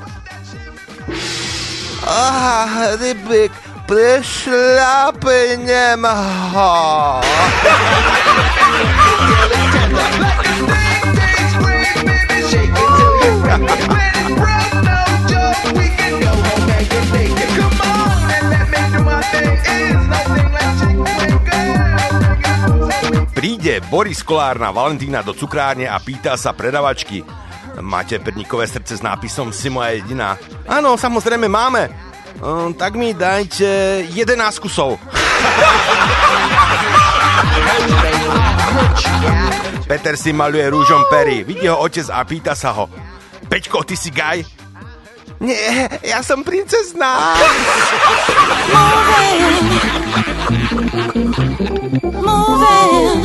Aha, rybik, prešľapnem ho! Príde Boris Kolár na Valentína do cukrárne a pýta sa predavačky, Máte perníkové srdce s nápisom Si moja jediná? Áno, samozrejme máme. Um, tak mi dajte 11 kusov. Peter si maluje rúžom pery. Vidí ho otec a pýta sa ho. Peťko, ty si gaj? Nie, ja som princezná. Moving. Moving.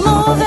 Moving.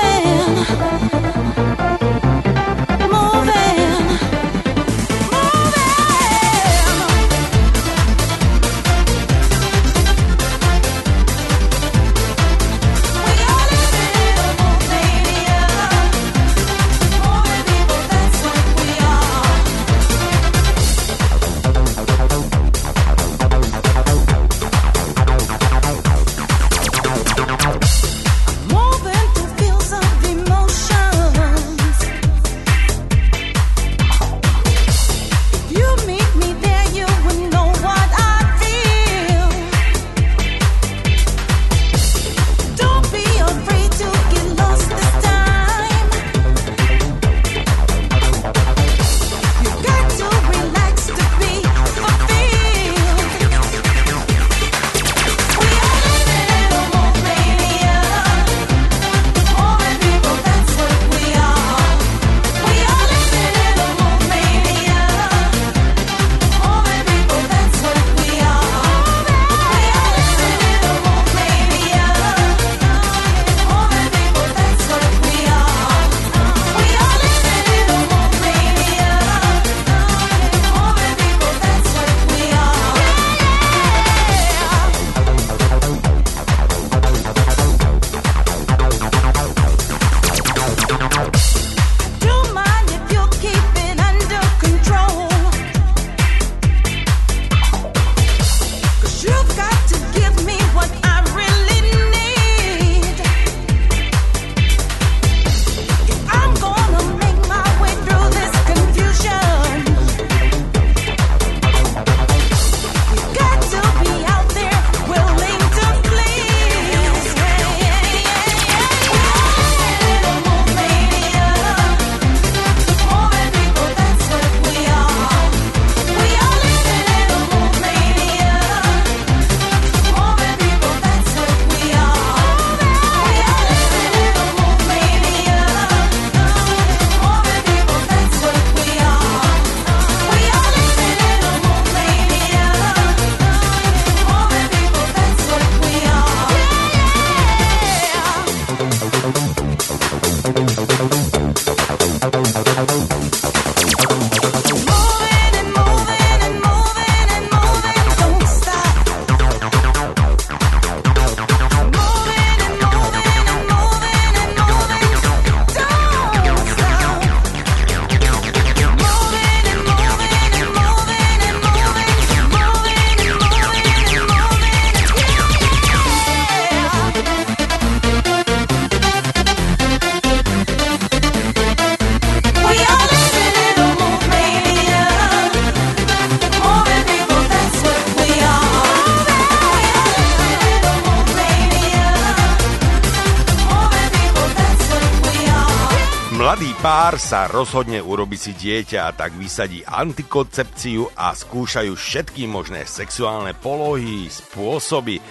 Sa rozhodne urobiť si dieťa a tak vysadí antikoncepciu a skúšajú všetky možné sexuálne polohy, spôsoby.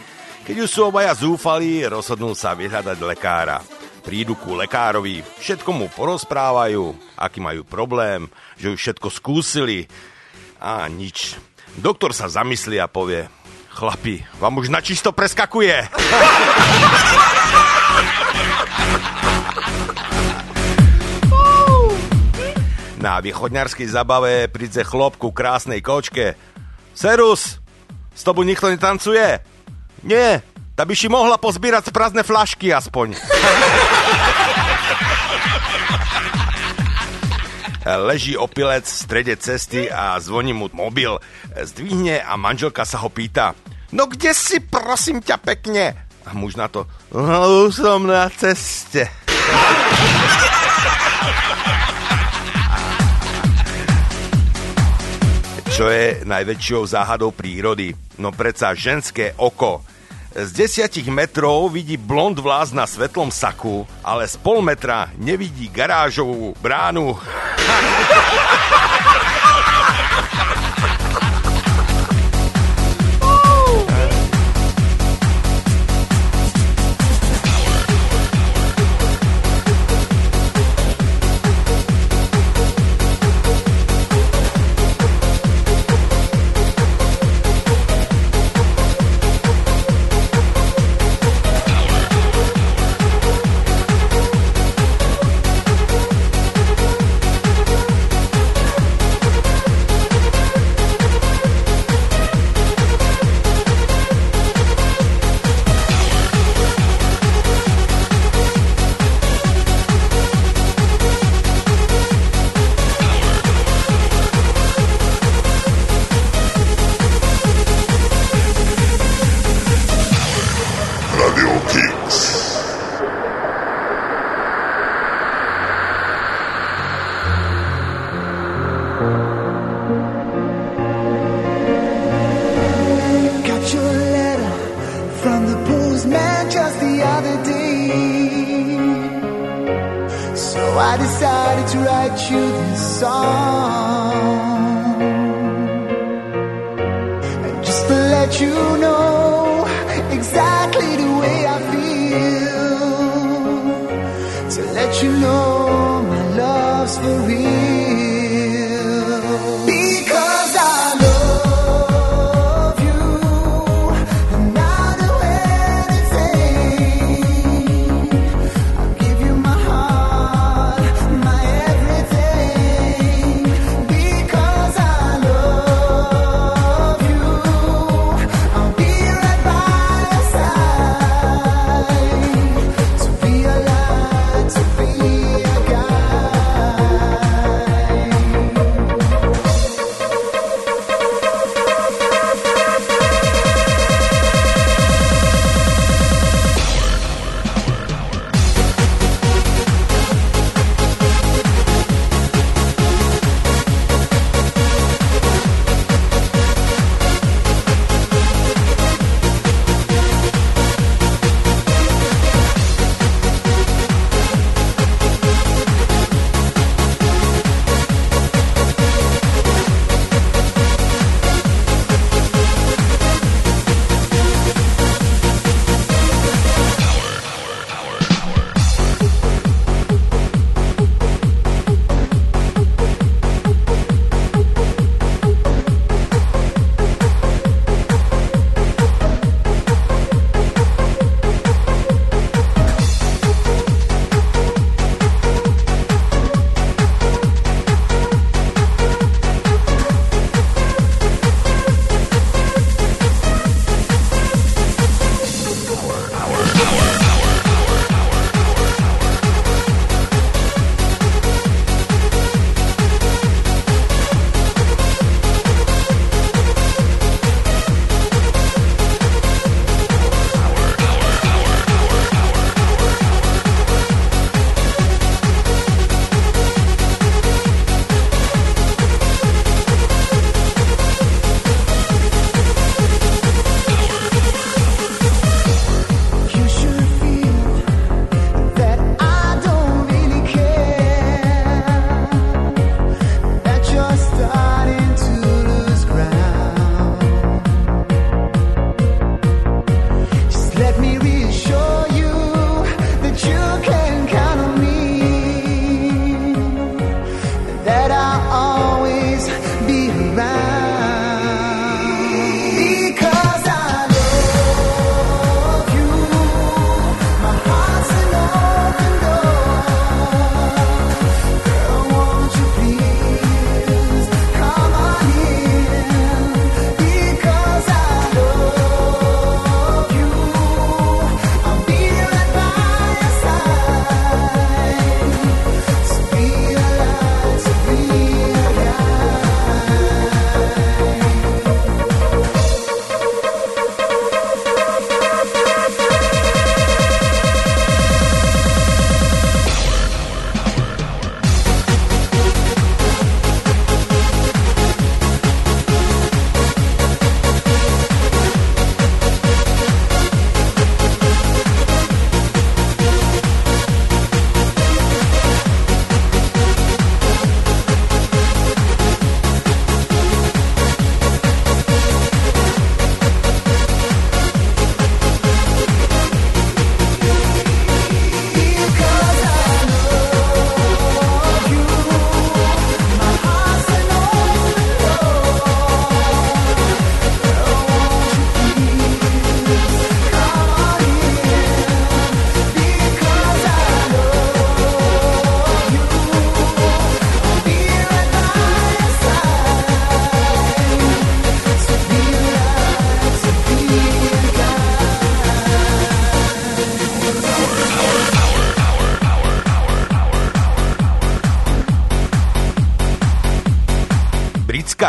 Keď už sú obaja zúfali, rozhodnú sa vyhľadať lekára. Prídu ku lekárovi, všetko mu porozprávajú, aký majú problém, že už všetko skúsili a nič. Doktor sa zamyslí a povie, chlapi, vám už načisto preskakuje. Na východňarskej zabave príde chlop ku krásnej kočke. Serus, s tobou nikto netancuje? Nie, ta by si mohla pozbírať prázdne flašky aspoň. Leží opilec v strede cesty a zvoní mu mobil. Zdvihne a manželka sa ho pýta. No kde si, prosím ťa, pekne? A muž na to. No, som na ceste. Čo je najväčšou záhadou prírody? No predsa ženské oko. Z desiatich metrov vidí blond vlás na svetlom saku, ale z pol metra nevidí garážovú bránu.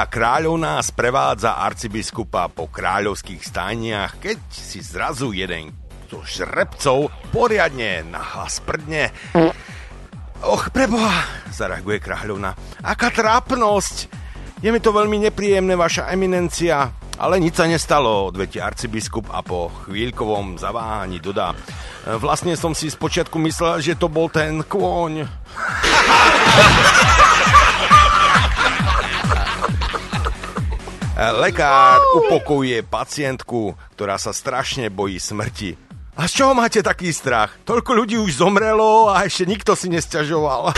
Veľká kráľovná sprevádza arcibiskupa po kráľovských staniach, keď si zrazu jeden zo žrebcov poriadne nahlas prdne. Och, preboha, zareaguje kráľovna. Aká trápnosť! Je mi to veľmi nepríjemné, vaša eminencia. Ale nič sa nestalo, odvetí arcibiskup a po chvíľkovom zaváhaní dodá. E, vlastne som si spočiatku myslel, že to bol ten kôň. Lekár upokojuje pacientku, ktorá sa strašne bojí smrti. A z čoho máte taký strach? Toľko ľudí už zomrelo a ešte nikto si nesťažoval.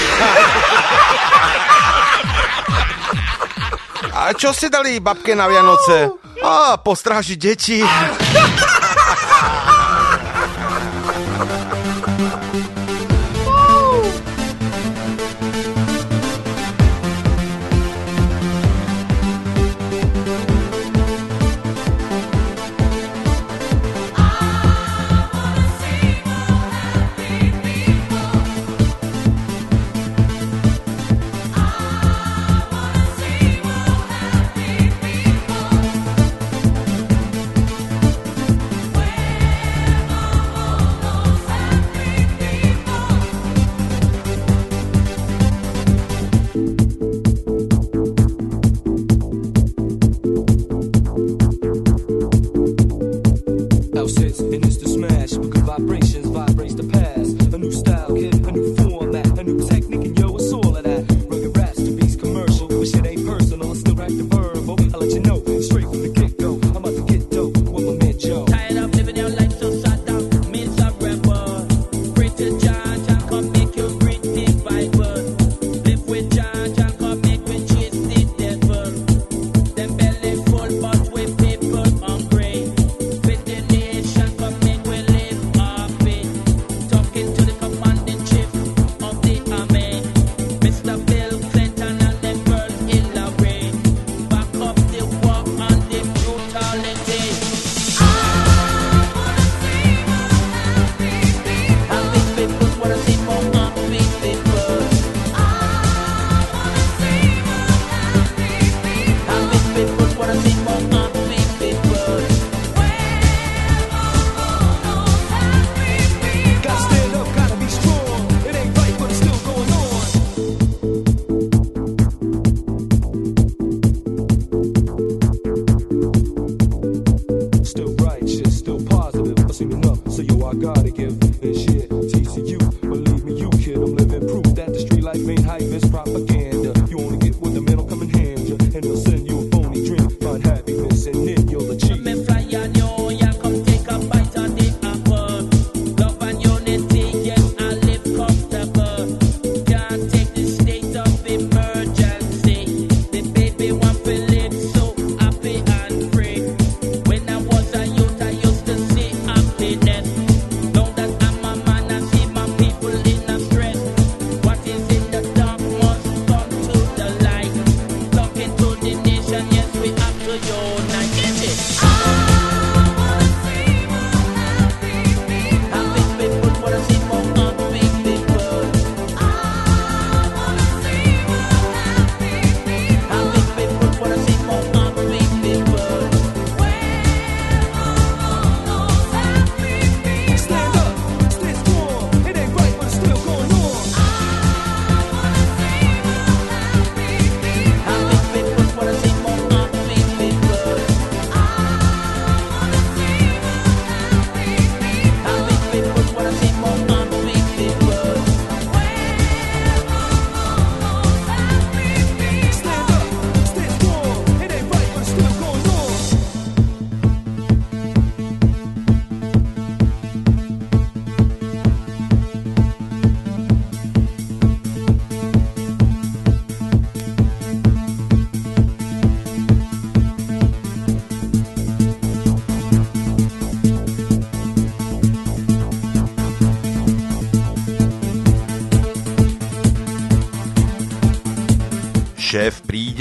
A čo ste dali babke na Vianoce? A postráži deti. Ah!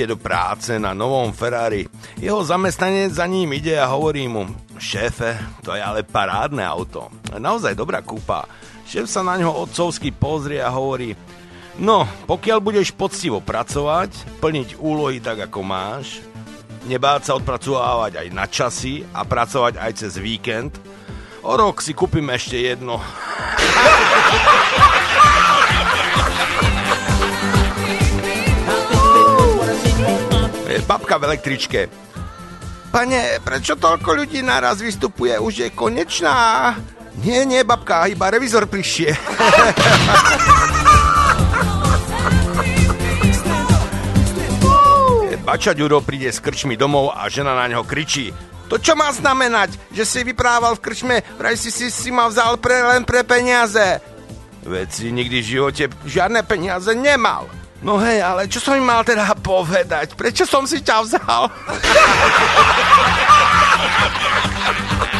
ide do práce na novom Ferrari. Jeho zamestnanec za ním ide a hovorí mu, šéfe, to je ale parádne auto, naozaj dobrá kúpa. Šéf sa na ňo otcovsky pozrie a hovorí, no, pokiaľ budeš poctivo pracovať, plniť úlohy tak, ako máš, nebáť sa odpracovávať aj na časy a pracovať aj cez víkend, o rok si kúpim ešte jedno. babka v električke. Pane, prečo toľko ľudí naraz vystupuje? Už je konečná. Nie, nie, babka, iba revizor prišie. Bača Ďuro príde s krčmi domov a žena na neho kričí. To čo má znamenať? Že si vyprával v krčme, vraj si si, si ma vzal pre, len pre peniaze. Veď si nikdy v živote žiadne peniaze nemal. No hej, ale čo som im mal teda povedať? Prečo som si ťa vzal?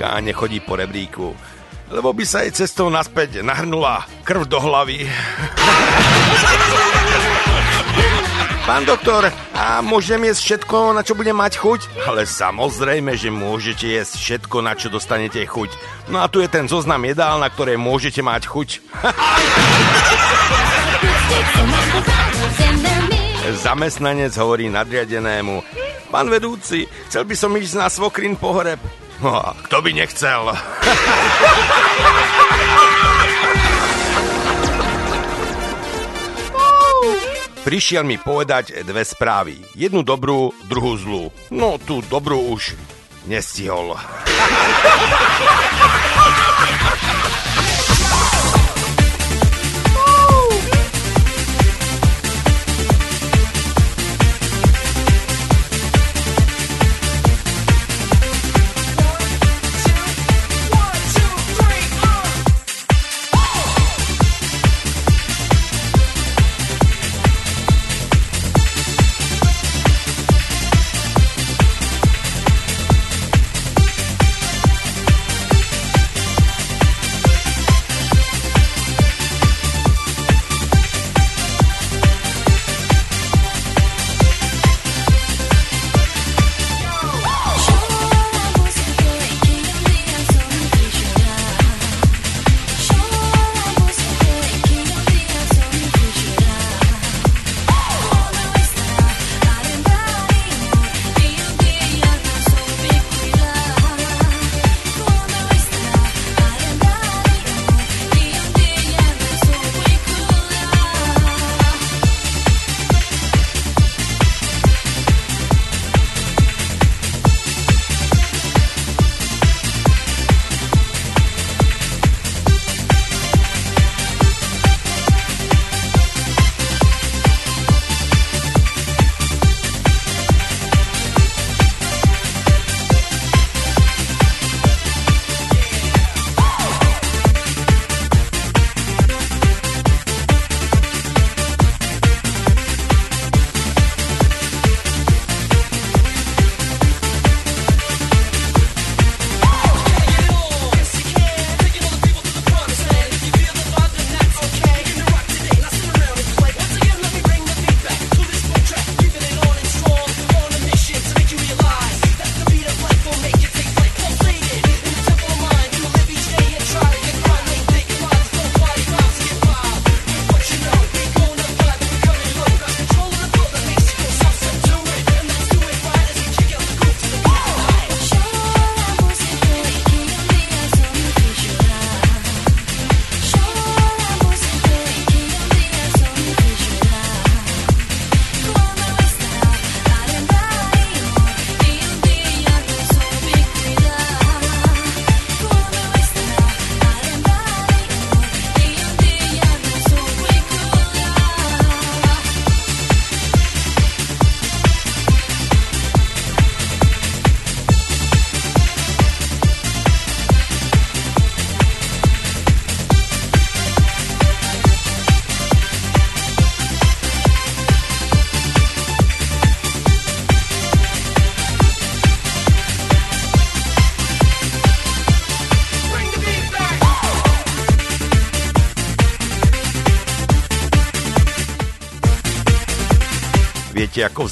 blondínka nechodí po rebríku? Lebo by sa jej cestou naspäť nahrnula krv do hlavy. Pán doktor, a môžem jesť všetko, na čo budem mať chuť? Ale samozrejme, že môžete jesť všetko, na čo dostanete chuť. No a tu je ten zoznam jedál, na ktoré môžete mať chuť. Zamestnanec hovorí nadriadenému. Pán vedúci, chcel by som ísť na svokrin pohreb. No kto by nechcel? Prišiel mi povedať dve správy. Jednu dobrú, druhú zlú. No, tú dobrú už nestihol.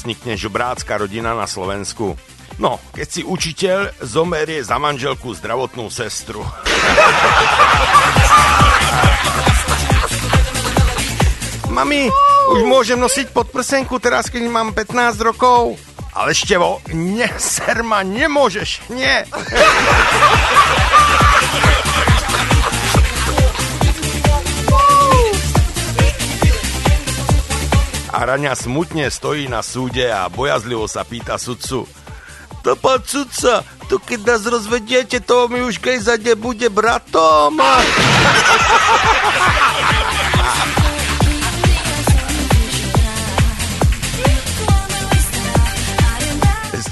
Vznikne žobrácká rodina na Slovensku? No, keď si učiteľ zomerie za manželku zdravotnú sestru. Mami, už môžem nosiť podprsenku teraz, keď mám 15 rokov? Ale števo, ne, serma, nemôžeš, nie. Raňa smutne stojí na súde a bojazlivo sa pýta sudcu. To pán sudca, to keď nás rozvediete, to mi už keď za bude bratom.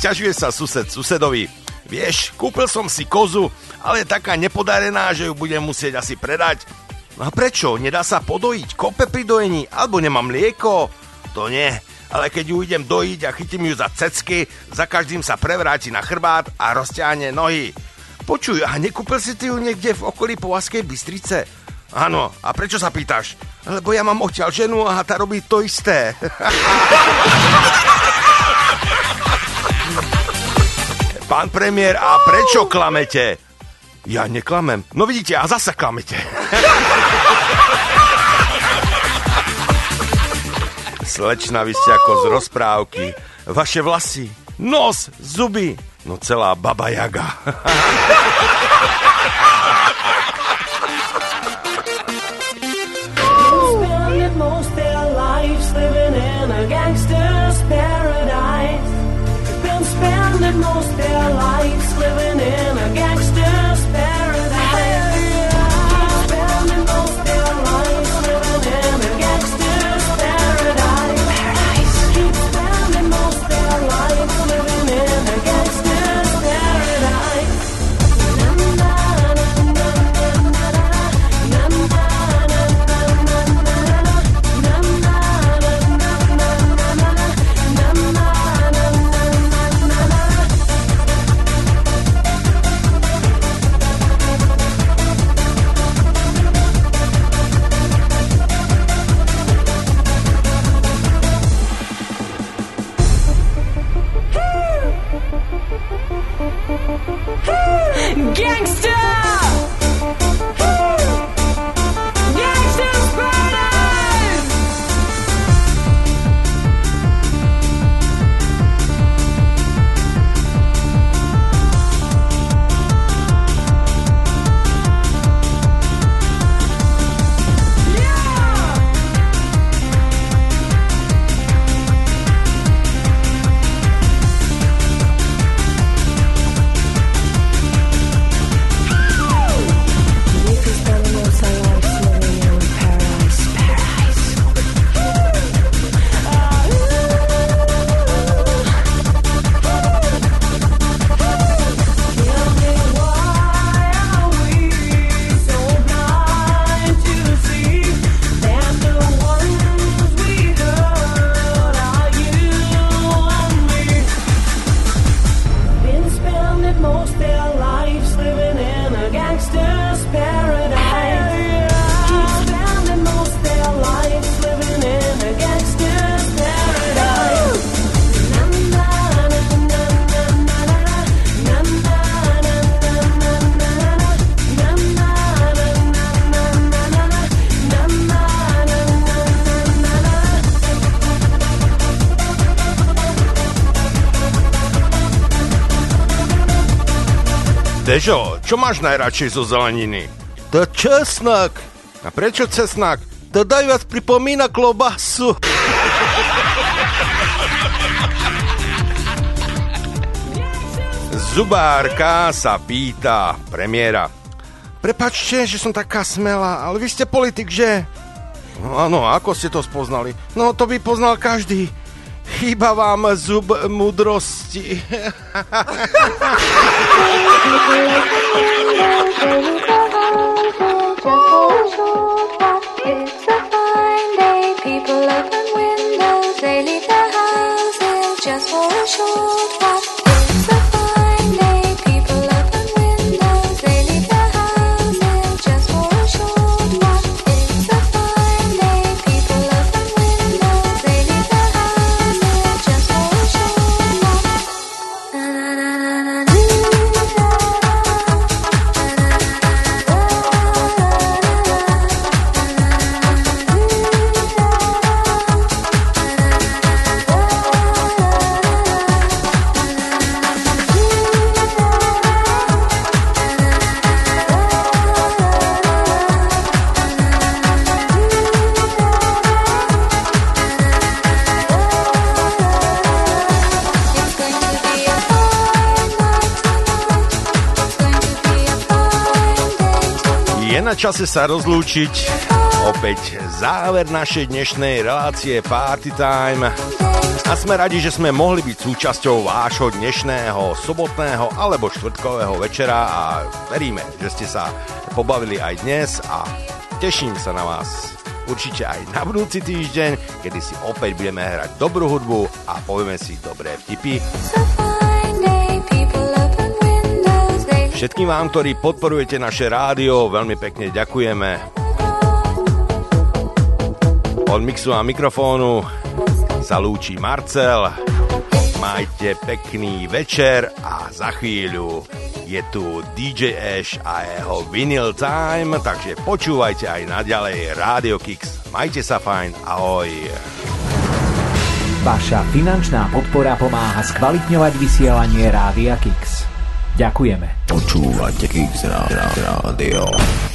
Sťažuje sa sused susedovi. Vieš, kúpil som si kozu, ale je taká nepodarená, že ju budem musieť asi predať. No a prečo? Nedá sa podojiť? Kope pri dojení? Alebo nemám mlieko? To nie. Ale keď ju idem dojiť a chytím ju za cecky, za každým sa prevráti na chrbát a rozťahne nohy. Počuj, a nekúpil si ty ju niekde v okolí Povazkej Bystrice? Áno, a prečo sa pýtaš? Lebo ja mám odtiaľ ženu a tá robí to isté. Pán premiér, a prečo klamete? Ja neklamem. No vidíte, a zase klamete. Slečna, vy ste ako z rozprávky. Vaše vlasy, nos, zuby, no celá baba jaga. standing still. Čo máš najradšej zo zeleniny? To česnak. A prečo cesnak? To vás pripomína klobasu. Zubárka sa pýta premiéra. Prepačte, že som taká smelá, ale vy ste politik, že? No, áno, ako ste to spoznali? No, to by poznal každý. Chýba vám zub mudrosti. čase sa rozlúčiť. Opäť záver našej dnešnej relácie Party Time. A sme radi, že sme mohli byť súčasťou vášho dnešného sobotného alebo štvrtkového večera a veríme, že ste sa pobavili aj dnes a teším sa na vás určite aj na budúci týždeň, kedy si opäť budeme hrať dobrú hudbu a povieme si dobré vtipy. Všetkým vám, ktorí podporujete naše rádio, veľmi pekne ďakujeme. Od mixu a mikrofónu sa lúči Marcel. Majte pekný večer a za chvíľu je tu DJ Ash a jeho Vinyl Time, takže počúvajte aj naďalej Radio Kicks. Majte sa fajn, ahoj. Vaša finančná podpora pomáha skvalitňovať vysielanie Rádia Kix. Ďakujeme. Počúvate Kix Rádio.